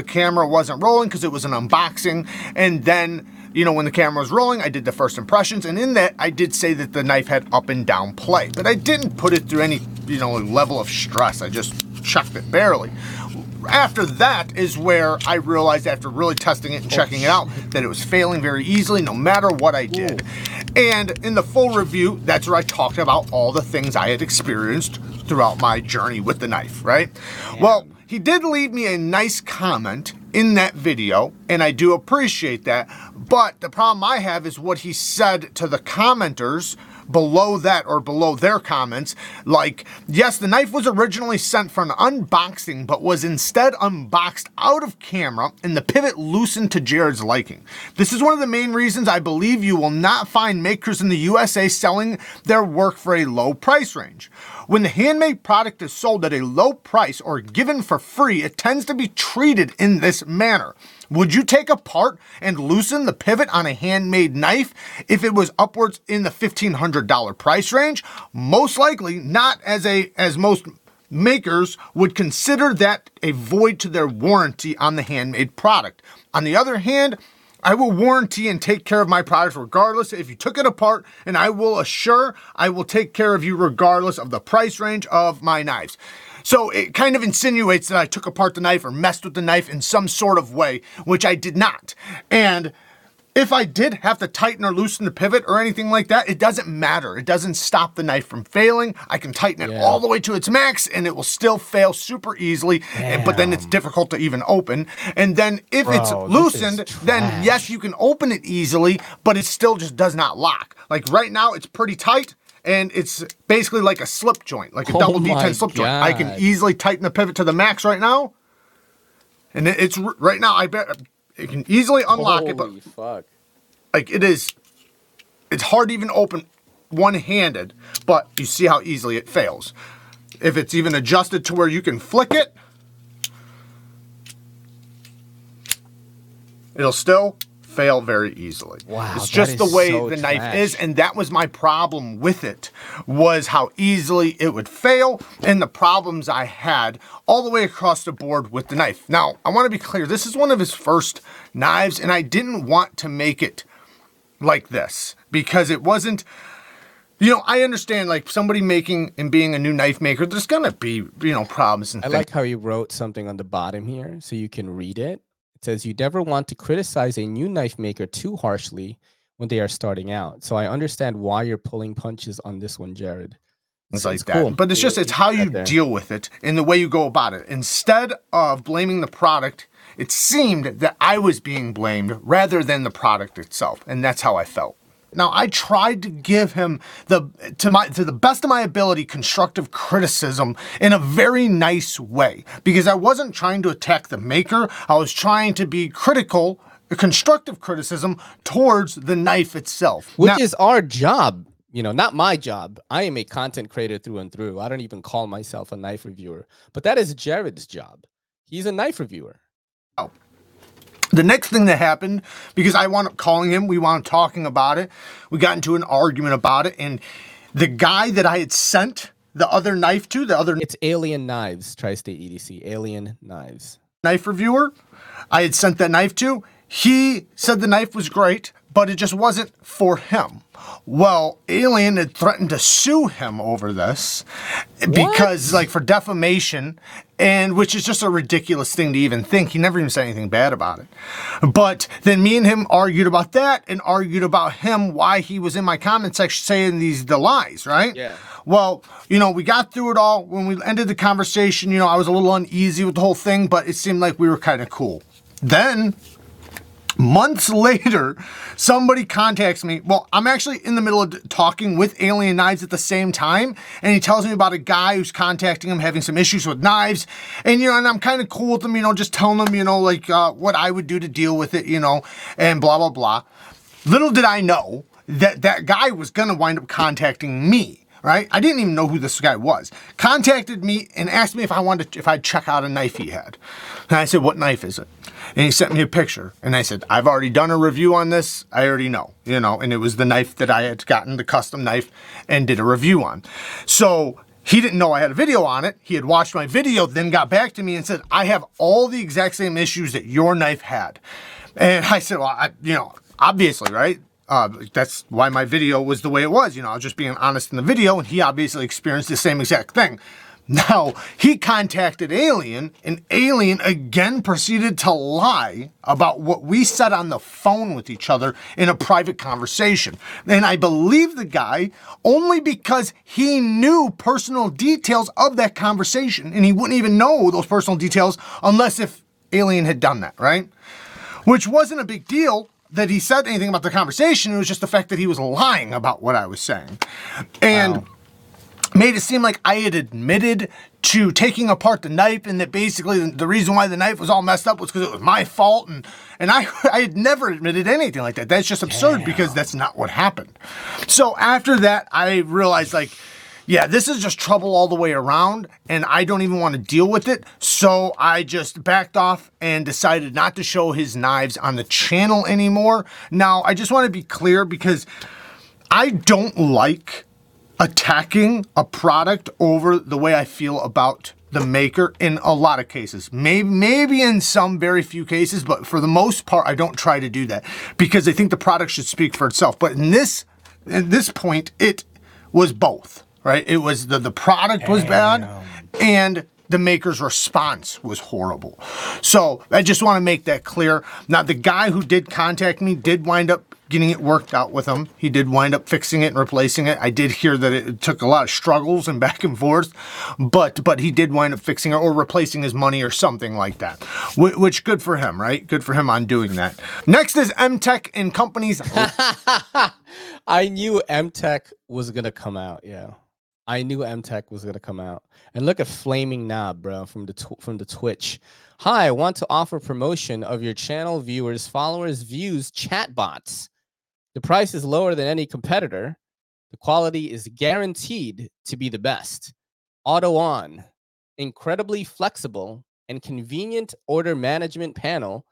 The camera wasn't rolling because it was an unboxing. And then, you know, when the camera was rolling, I did the first impressions. And in that, I did say that the knife had up and down play, but I didn't put it through any, you know, level of stress. I just chucked it barely. After that is where I realized, after really testing it and checking it out, that it was failing very easily no matter what I did. And in the full review, that's where I talked about all the things I had experienced throughout my journey with the knife, right? Well, he did leave me a nice comment in that video, and I do appreciate that. But the problem I have is what he said to the commenters below that or below their comments. Like, yes, the knife was originally sent for an unboxing, but was instead unboxed out of camera and the pivot loosened to Jared's liking. This is one of the main reasons I believe you will not find makers in the USA selling their work for a low price range. When the handmade product is sold at a low price or given for free, it tends to be treated in this manner. Would you take apart and loosen the pivot on a handmade knife if it was upwards in the $1500 price range? Most likely not as a as most makers would consider that a void to their warranty on the handmade product. On the other hand, I will warranty and take care of my products regardless if you took it apart, and I will assure I will take care of you regardless of the price range of my knives. So it kind of insinuates that I took apart the knife or messed with the knife in some sort of way, which I did not. And if I did have to tighten or loosen the pivot or anything like that, it doesn't matter. It doesn't stop the knife from failing. I can tighten it all the way to its max and it will still fail super easily, and- but then it's difficult to even open. And then if it's Bro, is loosened, then yes, you can open it easily, but it still just does not lock. Like right now, it's pretty tight. And it's basically like a slip joint, like a Oh double my D10 slip joint. I can easily tighten the pivot to the max right now. And it's right now, I bet it can easily unlock it, but Holy fuck. like it is it's hard to even open one-handed but you see how easily it fails if it's even adjusted to where you can flick it it'll still fail very easily. Wow, it's just the way so the knife is and that was my problem with it was how easily it would fail and the problems i had all the way across the board with the knife. Now i want to be clear this is one of his first knives and i didn't want to make it like this because it wasn't you know i understand like somebody making and being a new knife maker there's gonna be you know problems and I things. like how you wrote something on the bottom here so you can read it. It says, You never want to criticize a new knife maker too harshly when they are starting out. So I understand why you're pulling punches on this one, Jared. It's So like that. But it's just it's how you deal with it and the way you go about it. Instead of blaming the product, it seemed that I was being blamed rather than the product itself, and that's how I felt. Now I tried to give him the to my to the best of my ability constructive criticism in a very nice way. Because I wasn't trying to attack the maker. I was trying to be critical, constructive criticism towards the knife itself. which Now- is our job you know not my job. I am a content creator through and through. I don't even call myself a knife reviewer. But that is jared's job. He's a knife reviewer oh. The next thing that happened, because I wound up calling him, we wound up talking about it. We got into an argument about it, and the guy that I had sent the other knife to, the other it's alien knives tri-state edc alien knives knife reviewer I had sent that knife to, he said the knife was great, but it just wasn't for him. Well, Alien had threatened to sue him over this because, like, for defamation, and which is just a ridiculous thing to even think. He never even said anything bad about it. But then me and him argued about that and argued about him why he was in my comment section saying these the lies, right? Yeah. Well, you know, we got through it all. When we ended the conversation, you know, I was a little uneasy with the whole thing, but it seemed like we were kind of cool. Then, months <laughs> later, somebody contacts me. Well, I'm actually in the middle of talking with Alien Knives at the same time, and he tells me about a guy who's contacting him having some issues with knives, and you know, and I'm kind of cool with him, you know, just telling him, you know, like uh, what I would do to deal with it, you know, and blah blah blah. Little did I know that that guy was gonna wind up contacting me. Right? I didn't even know who this guy was. Contacted me and asked me if I wanted if I'd check out a knife he had. And I said, "What knife is it?" And he sent me a picture. And I said, "I've already done a review on this. I already know, you know." And it was the knife that I had gotten, the custom knife, and did a review on. So he didn't know I had a video on it. He had watched my video, then got back to me and said, "I have all the exact same issues that your knife had." And I said, "Well, I, you know, obviously, right?" Uh, that's why my video was the way it was. You know, I was just being honest in the video, and he obviously experienced the same exact thing. Now, he contacted Alien, and Alien again proceeded to lie about what we said on the phone with each other in a private conversation. And I believe the guy only because he knew personal details of that conversation, and he wouldn't even know those personal details unless if Alien had done that, right? Which wasn't a big deal that he said anything about the conversation. It was just the fact that he was lying about what I was saying. And made it seem like I had admitted to taking apart the knife and that basically the- reason why the knife was all messed up was because it was my fault and and I <laughs> I had never admitted anything like that. That's just absurd because that's not what happened. So after that I realized like yeah, this is just trouble all the way around, and I don't even want to deal with it. So I just backed off and decided not to show his knives on the channel anymore. Now, I just want to be clear because I don't like attacking a product over the way I feel about the maker in a lot of cases. Maybe maybe in some very few cases, but for the most part I don't try to do that because I think the product should speak for itself. But in this in this point it was both, right? It was the the product was bad and the maker's response was horrible. So I just want to make that clear. Now, the guy who did contact me did wind up getting it worked out with him. He did wind up fixing it and replacing it. I did hear that it took a lot of struggles and <laughs> back and forth, but but he did wind up fixing it or replacing his money or something like that. Wh- Which good for him, right? Good for him on doing that. Next is MTech and companies. <laughs> I knew MTech was gonna come out. Yeah, I knew M Tech was gonna come out. And look at Flaming Knob, bro, from the tw- from the Twitch. Hi, I want to offer promotion of your channel viewers, followers, views, chatbots. The price is lower than any competitor. The quality is guaranteed to be the best. Auto on, incredibly flexible and convenient order management panel.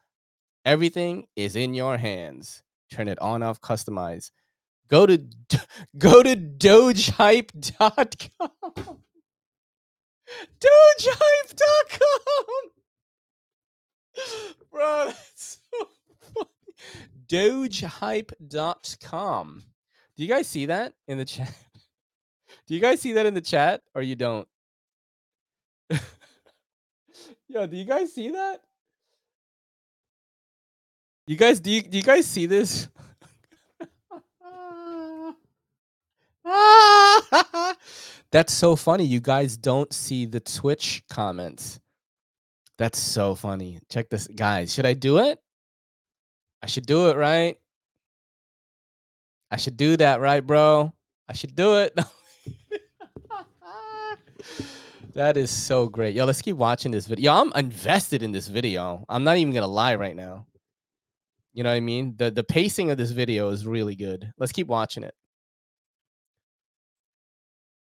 Everything is in your hands. Turn it on, off, customize. Go to <laughs> go to dogehype.com. <laughs> Dogehype.com. <laughs> Bro, that's so. Dogehype.com. Do you guys see that in the chat? Do you guys see that in the chat or you don't? Yo, do you guys see that? You guys do you, do you guys see this? <laughs> That's so funny. You guys don't see the Twitch comments. That's so funny. Check this, guys. Should I do it? I should do it, right? I should do that, right, bro? I should do it. <laughs> that is so great. Yo, let's keep watching this video. Yo, I'm invested in this video. I'm not even gonna lie right now. You know what I mean? The the pacing of this video is really good. Let's keep watching it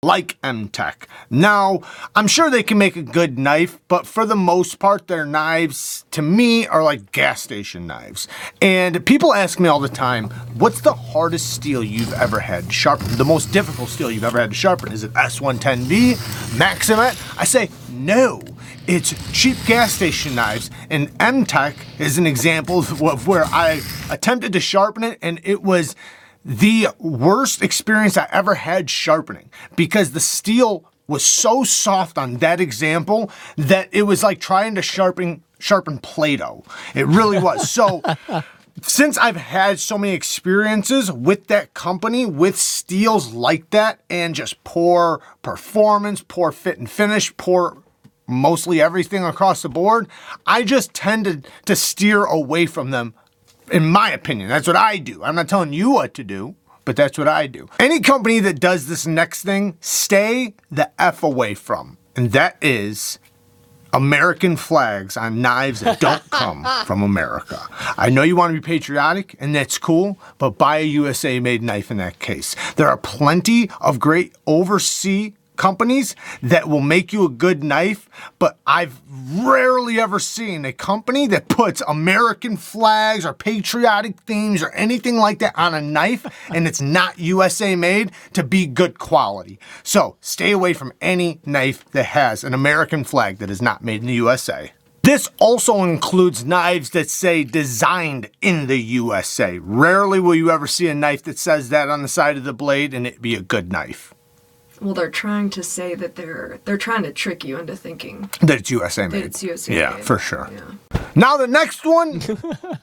like MTech. Now, I'm sure they can make a good knife, but for the most part, their knives, to me, are like gas station knives. And people ask me all the time, what's the hardest steel you've ever had to sharpen? The most difficult steel you've ever had to sharpen? Is it S110V, Maxamet? I say, no. It's cheap gas station knives, and MTech is an example of where I attempted to sharpen it, and it was the worst experience I ever had sharpening because the steel was so soft on that example that it was like trying to sharpen sharpen Play-Doh. It really was. <laughs> So since I've had so many experiences with that company, with steels like that, and just poor performance, poor fit and finish, poor mostly everything across the board, I just tended to steer away from them in my opinion. That's what I do. I'm not telling you what to do, but that's what I do. Any company that does this next thing, stay the F away from. And that is American flags on knives that don't <laughs> come from America. I know you want to be patriotic, and that's cool, but buy a USA made knife in that case. There are plenty of great overseas companies that will make you a good knife, but I've rarely ever seen a company that puts American flags or patriotic themes or anything like that on a knife <laughs> and it's not USA made to be good quality. So stay away from any knife that has an American flag that is not made in the USA. This also includes knives that say designed in the USA. Rarely will you ever see a knife that says that on the side of the blade and it be a good knife. Well, they're trying to say that they're they're trying to trick you into thinking that it's USA made. That it's USA yeah, made. for sure. Yeah. Now the next one,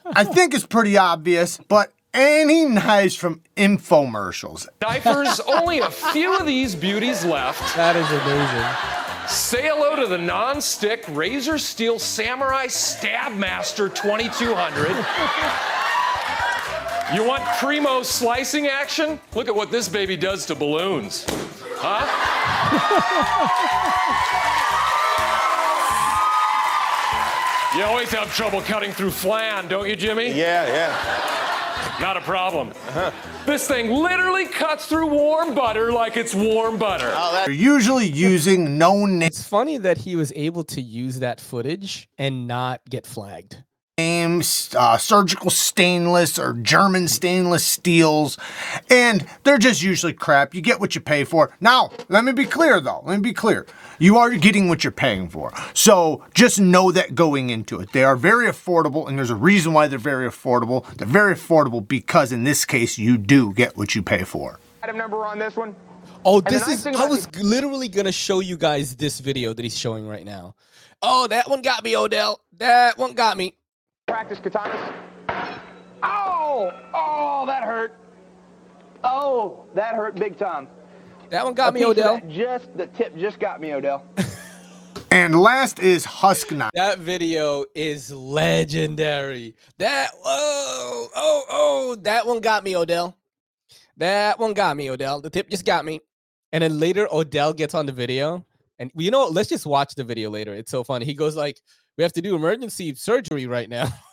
I think is pretty obvious, but any knives from infomercials. Diapers, <laughs> only a few of these beauties left. That is amazing. Say hello to the non-stick Razor Steel Samurai Stabmaster 2200. You want primo slicing action? Look at what this baby does to balloons. Huh? <laughs> you always have trouble cutting through flan, don't you, Jimmy? Yeah, yeah. Not a problem. Uh-huh. This thing literally cuts through warm butter like it's warm butter. Oh, They're usually using known It's funny that he was able to use that footage and not get flagged names, uh, surgical stainless or German stainless steels, and they're just usually crap. You get what you pay for. Now, let me be clear though. Let me be clear. You are getting what you're paying for. So just know that going into it. They are very affordable, and there's a reason why they're very affordable. They're very affordable because in this case, you do get what you pay for. Item number on this one. Oh, this is. I was literally gonna show you guys this video that he's showing right now. Oh, that one got me, Odell. That one got me. Practice katanas. Oh, oh, that hurt. Oh, that hurt big time. That one got A me, Odell. Just the tip just got me, Odell. <laughs> And last is Husk Knife. That video is legendary. That oh oh oh that one got me, Odell. That one got me, Odell. The tip just got me. And then later Odell gets on the video. And you know, let's just watch the video later. It's so funny. He goes like, we have to do emergency surgery right now. <laughs>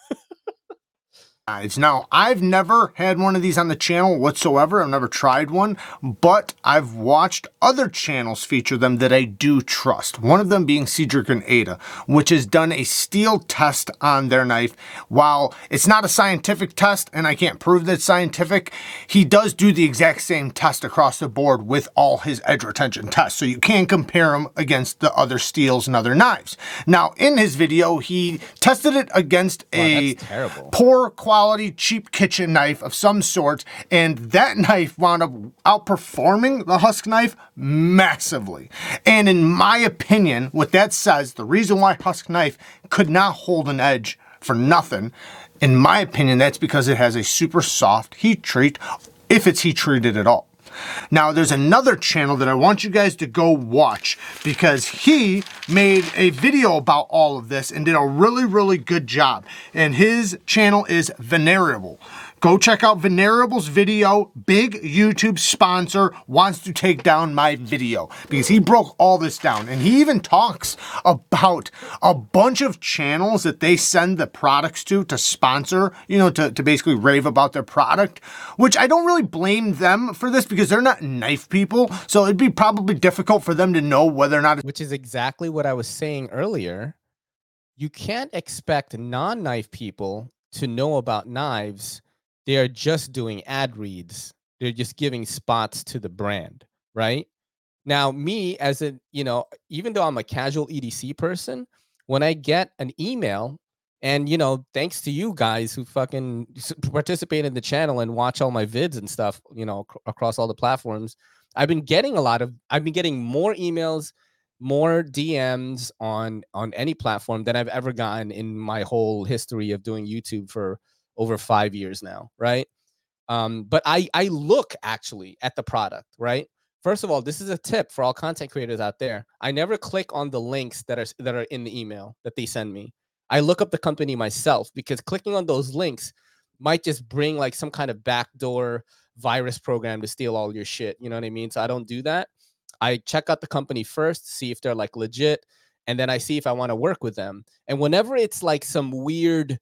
knives. Now, I've never had one of these on the channel whatsoever. I've never tried one, but I've watched other channels feature them that I do trust. One of them being Cedric and Ada, which has done a steel test on their knife. While it's not a scientific test, and I can't prove that it's scientific, he does do the exact same test across the board with all his edge retention tests. So you can compare them against the other steels and other knives. Now, in his video, he tested it against wow, a poor quality quality, cheap kitchen knife of some sort, and that <laughs> knife wound up outperforming the Husk knife massively. And in my opinion, what that says, the reason why Husk knife could not hold an edge for nothing, in my opinion, that's because it has a super soft heat treat, if it's heat treated at all. Now, there's another channel that I want you guys to go watch because he made a video about all of this and did a really, really good job. And his channel is Venerable. Go check out Venerable's video. Big YouTube sponsor wants to take down my video because he broke all this down. And he even talks about a bunch of channels that they send the products to to sponsor, you know, to, to basically rave about their product, which I don't really blame them for this because they're not knife people. So it'd be probably difficult for them to know whether or not. Which is exactly what I was saying earlier. You can't expect non knife people to know about knives they are just doing ad reads. They're just giving spots to the brand, right? Now, me as a, you know, even though I'm a casual EDC person, when I get an email, and you know, thanks to you guys who fucking participate in the channel and watch all my vids and stuff, you know, ac- across all the platforms, I've been getting a lot of, I've been getting more emails, more DMs on on any platform than I've ever gotten in my whole history of doing YouTube for over five years now, right? Um, but I I look actually at the product, right? First of all, this is a tip for all content creators out there. I never click on the links that are that are in the email that they send me. I look up the company myself because clicking on those links might just bring like some kind of backdoor virus program to steal all your shit. You know what I mean? So I don't do that. I check out the company first, see if they're like legit, and then I see if I want to work with them. And whenever it's like some weird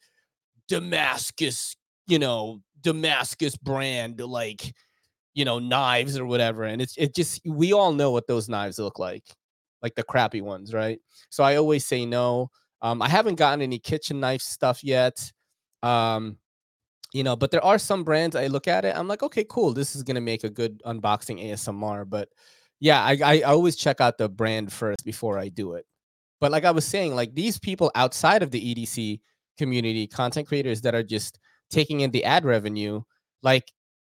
Damascus, you know, Damascus brand like you know knives or whatever and it's it just we all know what those knives look like like the crappy ones right? So i always say no. Um i haven't gotten any kitchen knife stuff yet um you know but there are some brands i look at it i'm like okay cool this is gonna make a good unboxing asmr but yeah i i always check out the brand first before i do it. But like i was saying like these people outside of the edc community, content creators that are just taking in the ad revenue, like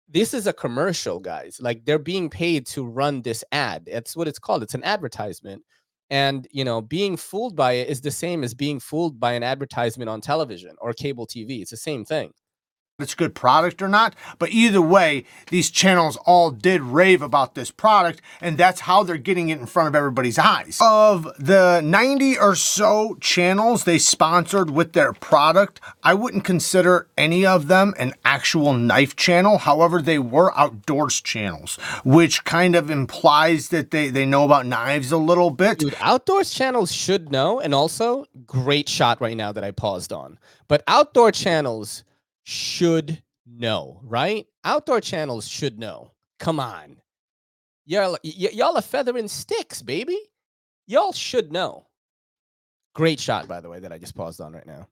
this is a commercial, guys. Like they're being paid to run this ad. That's what it's called. It's an advertisement. And you know, being fooled by it is the same as being fooled by an advertisement on television or cable TV. It's the same thing it's a good product or not. But either way, these channels all did rave about this product, and that's how they're getting it in front of everybody's eyes. Of the 90 or so channels they sponsored with their product, I wouldn't consider any of them an actual knife channel. However, they were outdoors channels, which kind of implies that they, they know about knives a little bit. Dude, outdoors channels should know. And also, great shot right now that I paused on. But outdoor channels should know, right? Outdoor channels should know. Come on. Y'all, y- y'all are feathering sticks, baby. Y'all should know. Great shot, by the way, that I just paused on right now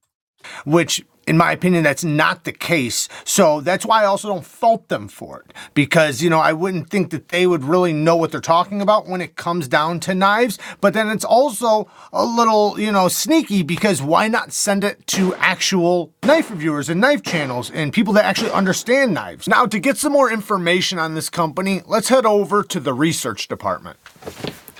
which in my opinion that's not the case. So that's why i also don't fault them for it because you know i wouldn't think that they would really know what they're talking about when it comes down to knives. But then it's also a little you know sneaky because why not send it to actual knife reviewers and knife channels and people that actually understand knives? Now to get some more information on this company let's head over to the research department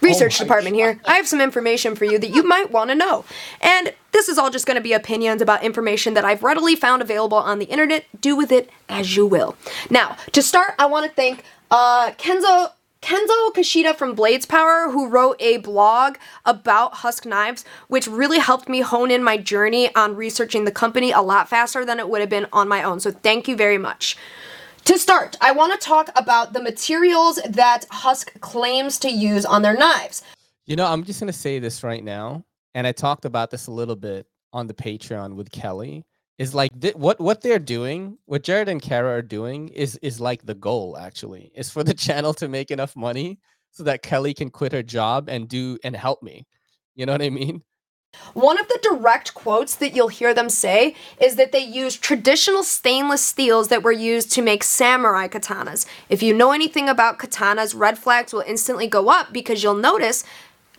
research oh department here. I have some information for you that you might want to know. And this is all just going to be opinions about information that I've readily found available on the internet. Do with it as you will. Now, to start, I want to thank uh, Kenzo Kenzo Kishida from Blades Power, who wrote a blog about Husk knives, which really helped me hone in my journey on researching the company a lot faster than it would have been on my own. So thank you very much. To start, I want to talk about the materials that Husk claims to use on their knives. You know, I'm just going to say this right now, and I talked about this a little bit on the Patreon with Kelly. Is like th- what what they're doing, what Jared and Kara are doing is is like the goal actually. Is for the <laughs> channel to make enough money so that Kelly can quit her job and do and help me. You know what I mean? One of the direct quotes that you'll hear them say is that they use traditional stainless steels that were used to make samurai katanas. If you know anything about katanas, red flags will instantly go up because you'll notice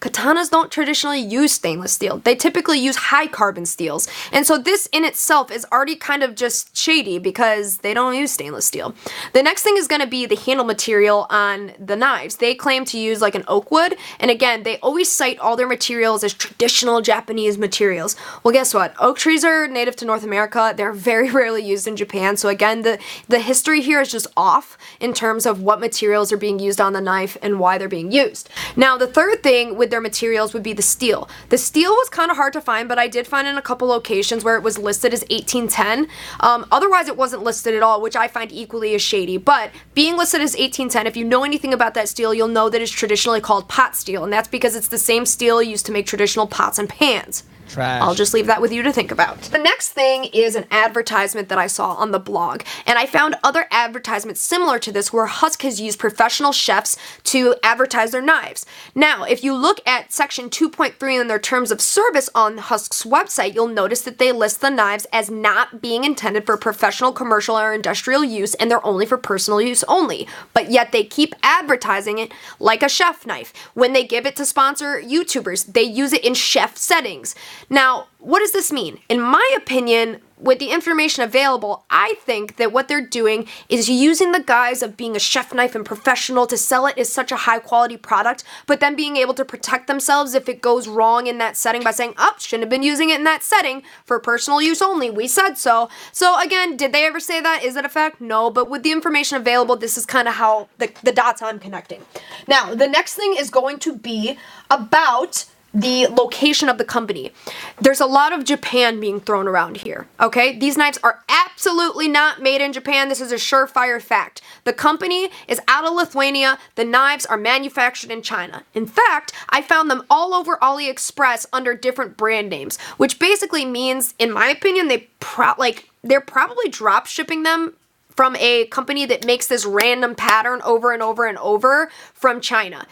Katanas don't traditionally use stainless steel. They typically use high carbon steels. And so this in itself is already kind of just shady because they don't use stainless steel. The next thing is going to be the handle material on the knives. They claim to use like an oak wood. And again, they always cite all their materials as traditional Japanese materials. Well, guess what? Oak trees are native to North America. They're <laughs> very rarely used in Japan. So again, the, the history here is just off in terms of what materials are being used on the knife and why they're being used. Now, the third thing with their materials would be the steel. The steel was kind of hard to find, but I did find in a couple locations where it was listed as 1810. Um, otherwise, it wasn't listed at all, which I find equally as shady. But being listed as 1810, if you know anything about that steel, you'll know that it's traditionally called pot steel, and that's because it's the same steel used to make traditional pots and pans. Trash. I'll just leave that with you to think about. The next thing is an advertisement that I saw on the blog, and I found other advertisements similar to this where Husk has used professional chefs to advertise their knives. Now, if you look at section 2.3 in their terms of service on Husk's website, you'll notice that they list the knives as not being intended for professional, commercial, or industrial use, and they're only for personal use only. But yet they keep advertising it like a chef knife. When they give it to sponsor YouTubers, they use it in chef settings. Now, what does this mean? In my opinion, with the information available, I think that what they're doing is using the guise of being a chef knife and professional to sell it as such a high quality product, but then being able to protect themselves if it goes wrong in that setting by saying, oh, shouldn't have been using it in that setting for personal use only. We said so. So again, did they ever say that? Is it a fact? No, but with the information available, this is kind of how the, the dots I'm connecting. Now, the next thing is going to be about the location of the company. There's a lot of Japan being thrown around here, okay? These knives are absolutely not made in Japan. This is a surefire fact. The company is out of Lithuania. The knives are manufactured in China. In fact, I found them all over AliExpress under different brand names, which basically means, in my opinion, they pro- like they're probably drop shipping them from a company that makes this random pattern over and over and over from China.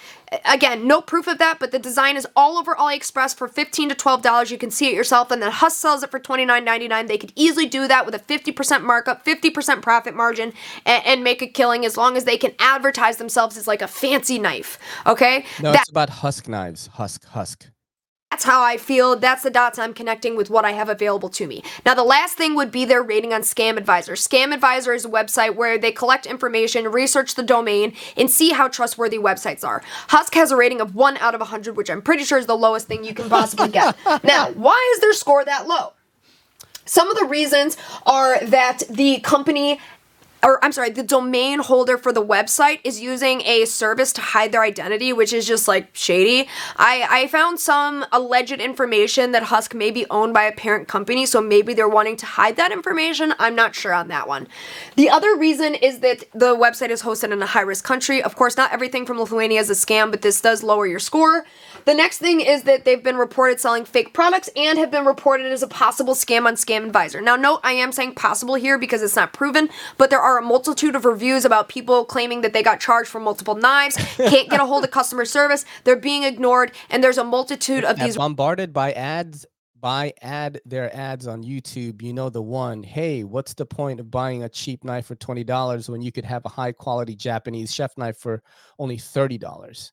Again, no proof of that, but the design is all over AliExpress for 15 to $12. You can see it yourself, and then Husk sells it for $29.99. They could easily do that with a 50% markup, 50% profit margin, and, and, make a killing as long as they can advertise themselves as like a fancy knife. Okay? No, that- it's about Husk knives. Husk, Husk. That's how I feel. That's the dots I'm connecting with what I have available to me. Now, the last thing would be their rating on ScamAdviser. Scam Advisor is a website where they collect information, research the domain, and see how trustworthy websites are. Husk has a rating of 1 out of 100, which I'm pretty sure is the lowest thing you can possibly get. <laughs> now, why is their score that low? Some of the reasons are that the company or I'm sorry, the domain holder for the website is using a service to hide their identity, which is just like shady. I, I found some alleged information that Husk may be owned by a parent company, so maybe they're wanting to hide that information. I'm not sure on that one. The other reason is that the website is hosted in a high risk country. Of course, not everything from Lithuania is a scam, but this does lower your score. The next thing is that they've been reported selling fake products and have been reported as a possible scam on ScamAdviser. Now, note I am saying possible here because it's not proven, but there are a multitude of reviews about people claiming that they got charged for multiple knives, <laughs> can't get a hold of customer service, they're being ignored, and there's a multitude of these bombarded by ads buy ad their ads on YouTube, you know the one. Hey, what's the point of buying a cheap knife for twenty dollars when you could have a high quality Japanese chef knife for only thirty dollars?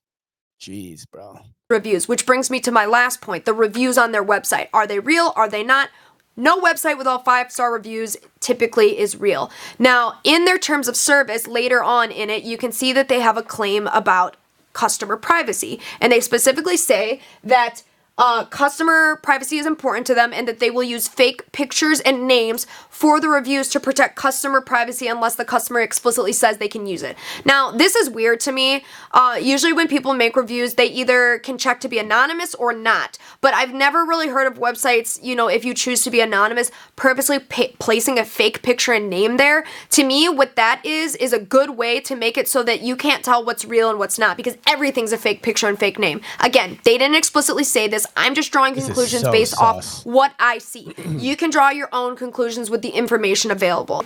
Jeez, bro. Reviews, which brings me to my last point: the reviews on their website. Are they real? Are they not? No website with all five star reviews typically is real. Now, in their terms of service, later on in it, you can see that they have a claim about customer privacy. And they specifically say that uh, customer privacy is important to them and that they will use fake pictures and names for the reviews to protect customer privacy unless the customer explicitly says they can use it. Now, this is weird to me. Uh, usually, when people make reviews, they either can check to be anonymous or not. But I've never really heard of websites, you know, if you choose to be anonymous, purposely pa- placing a fake picture and name there. To me, what that is, is a good way to make it so that you can't tell what's real and what's not because everything's a fake picture and fake name. Again, they didn't explicitly say this. I'm just drawing This conclusions so based off what I see. <clears throat> you can draw your own conclusions with the information available.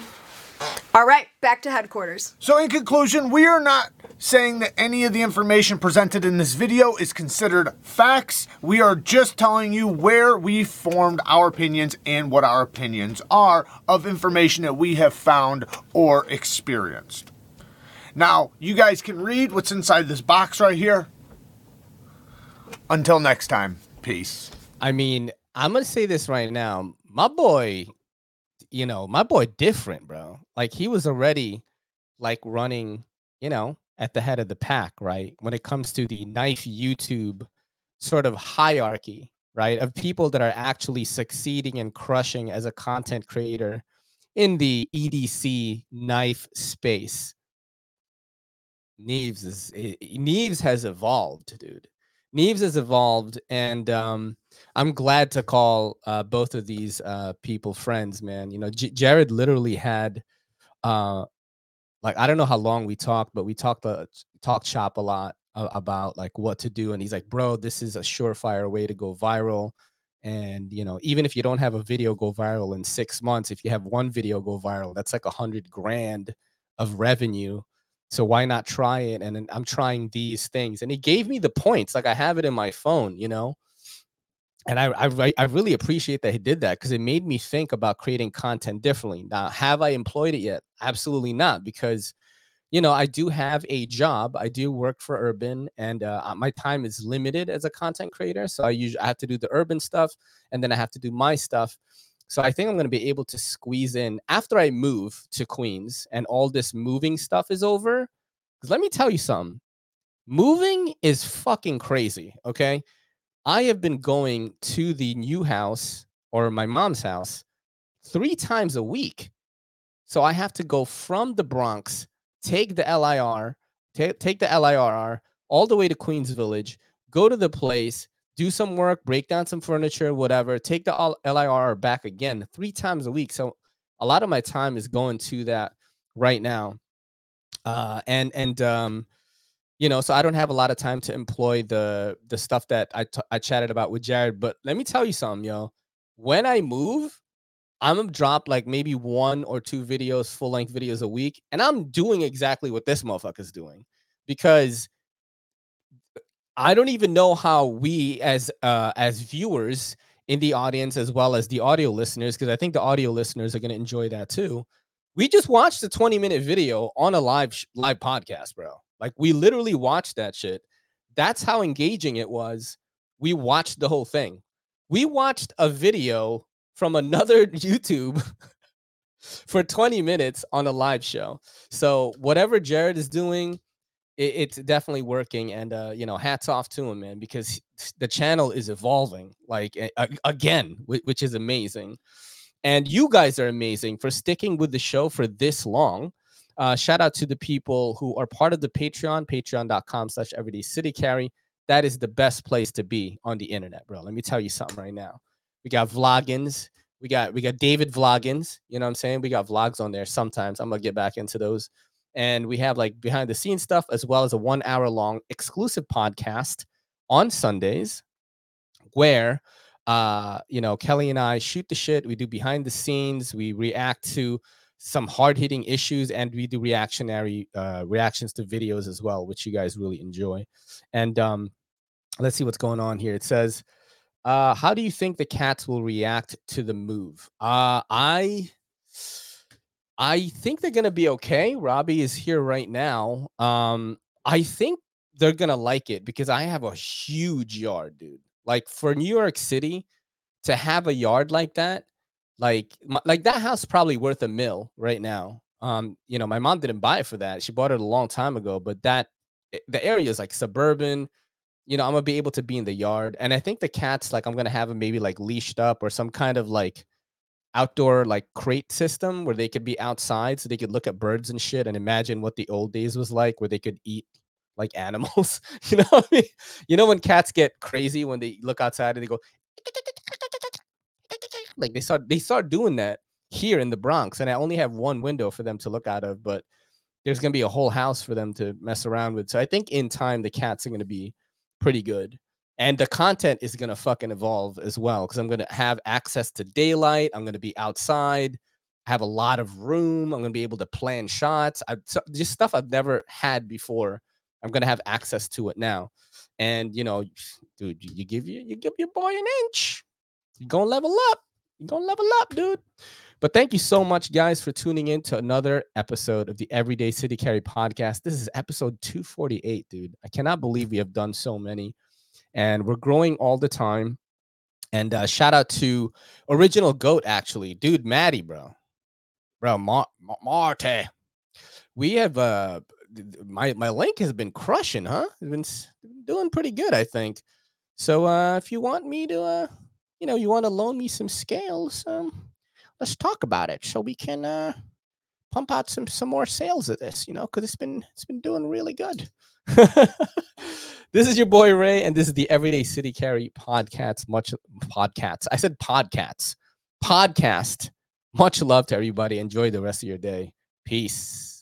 All right, back to headquarters. So, in conclusion, we are not saying that any of the information presented in this video is considered facts. We are just telling you where we formed our opinions and what our opinions are of information that we have found or experienced. Now, you guys can read what's inside this box right here. Until next time, peace. I mean, I'm gonna say this right now. My boy, you know, my boy different, bro. Like he was already like running, you know, at the head of the pack, right? When it comes to the knife YouTube sort of hierarchy, right? Of people that are actually succeeding and crushing as a content creator in the EDC knife space. Neeve's is eh, Neeve's has evolved, dude. Neeve's has evolved, and um, I'm glad to call uh, both of these uh, people friends, man. You know, J- Jared literally had, uh, like, I don't know how long we talked, but we talked uh, talked shop a lot uh, about like what to do, and he's like, "Bro, this is a surefire way to go viral." And you know, even if you don't have a video go viral in six months, if you have one video go viral, that's like a hundred grand of revenue. So why not try it? And I'm trying these things, and he gave me the points. Like I have it in my phone, you know and I, I I really appreciate that he did that because it made me think about creating content differently. Now, have I employed it yet? Absolutely not, because you know I do have a job. I do work for Urban, and uh, my time is limited as a content creator. So I usually I have to do the Urban stuff, and then I have to do my stuff. So I think I'm going to be able to squeeze in after I move to Queens and all this moving stuff is over. Because let me tell you something, moving is fucking crazy. Okay I have been going to the new house or my mom's house three times a week. So I have to go from the Bronx, take the LIR, t- take the LIRR all the way to Queens Village, go to the place, do some work, break down some furniture, whatever, take the LIR back again three times a week. So a lot of my time is going to that right now. Uh, and and um, you know, so I don't have a lot of time to employ the the stuff that I, t- I chatted about with Jared. But let me tell you something, yo. When I move, I'm gonna drop like maybe one or two videos, full length videos a week, and I'm doing exactly what this motherfucker's doing because I don't even know how we as uh as viewers in the audience as well as the audio listeners, because I think the audio listeners are gonna enjoy that too. We just watched a 20 minute video on a live sh- live podcast, bro. Like we literally watched that shit. That's how engaging it was. We watched the whole thing. We watched a video from another <laughs> YouTube for 20 minutes on a live show. So whatever Jared is doing, it, it's definitely working. And uh, you know, hats off to him, man, because the channel is evolving like again, which is amazing. And you guys are amazing for sticking with the show for this long. Uh, shout out to the people who are part of the Patreon, patreon.com slash everyday city carry. That is the best place to be on the internet, bro. Let me tell you something right now. We got vloggins. We got we got David vloggins. You know what I'm saying? We got vlogs on there sometimes. I'm gonna get back into those. And we have like behind the scenes stuff as well as a one hour long exclusive podcast on Sundays where uh you know Kelly and I shoot the shit. We do behind the scenes. We react to some hard hitting issues, and we do reactionary uh, reactions to videos as well, which you guys really enjoy. And um, let's see what's going on here. It says, uh, "How do you think the cats will react to the move?" Uh, I. I think they're gonna be okay. Robbie is here right now. Um, I think they're gonna like it because I have a huge yard, dude. Like for New York City to have a yard like that, like my, like that house probably worth a mill right now. Um, you know, my mom didn't buy it for that. She bought it a long time ago, but that eh, the area is like suburban. You know, I'm gonna be able to be in the yard, and I think the cats like I'm gonna have them maybe like leashed up or some kind of like outdoor like crate system where they could be outside so they could look at birds and shit and imagine what the old days was like where they could eat like <laughs> animals. you know I mean? You know when cats get crazy when they look outside and they go <laughs> like they start they start doing that here in the Bronx, and I only have one window for them to look out of, but there's gonna be a whole house for them to mess around with. So I think in time the cats are gonna be pretty good. And the content is gonna fucking evolve as well because I'm gonna have access to daylight. I'm gonna be outside, I have a lot of room. I'm gonna be able to plan shots. I so, just stuff I've never had before. I'm gonna have access to it now. And you know, dude, you give you you give your boy an inch, you're gonna level up. You're gonna level up, dude. But thank you so much, guys, for tuning in to another episode of the Everyday City Carry podcast. This is episode 248, dude. I cannot believe we have done so many. And we're growing all the time. And uh, shout out to Original Goat, actually, dude, Maddie, bro, bro, Mar- Mar- Marte. We have uh, my my link has been crushing, huh? It's been doing pretty good, I think. So uh, if you want me to, uh, you know, you want to loan me some scales, um, let's talk about it so we can uh, pump out some some more sales of this, you know, because it's been it's been doing really good. <laughs> this is your boy Ray, and this is the Everyday City Carry podcast. Much podcasts. I said podcasts. Podcast. Much love to everybody. Enjoy the rest of your day. Peace.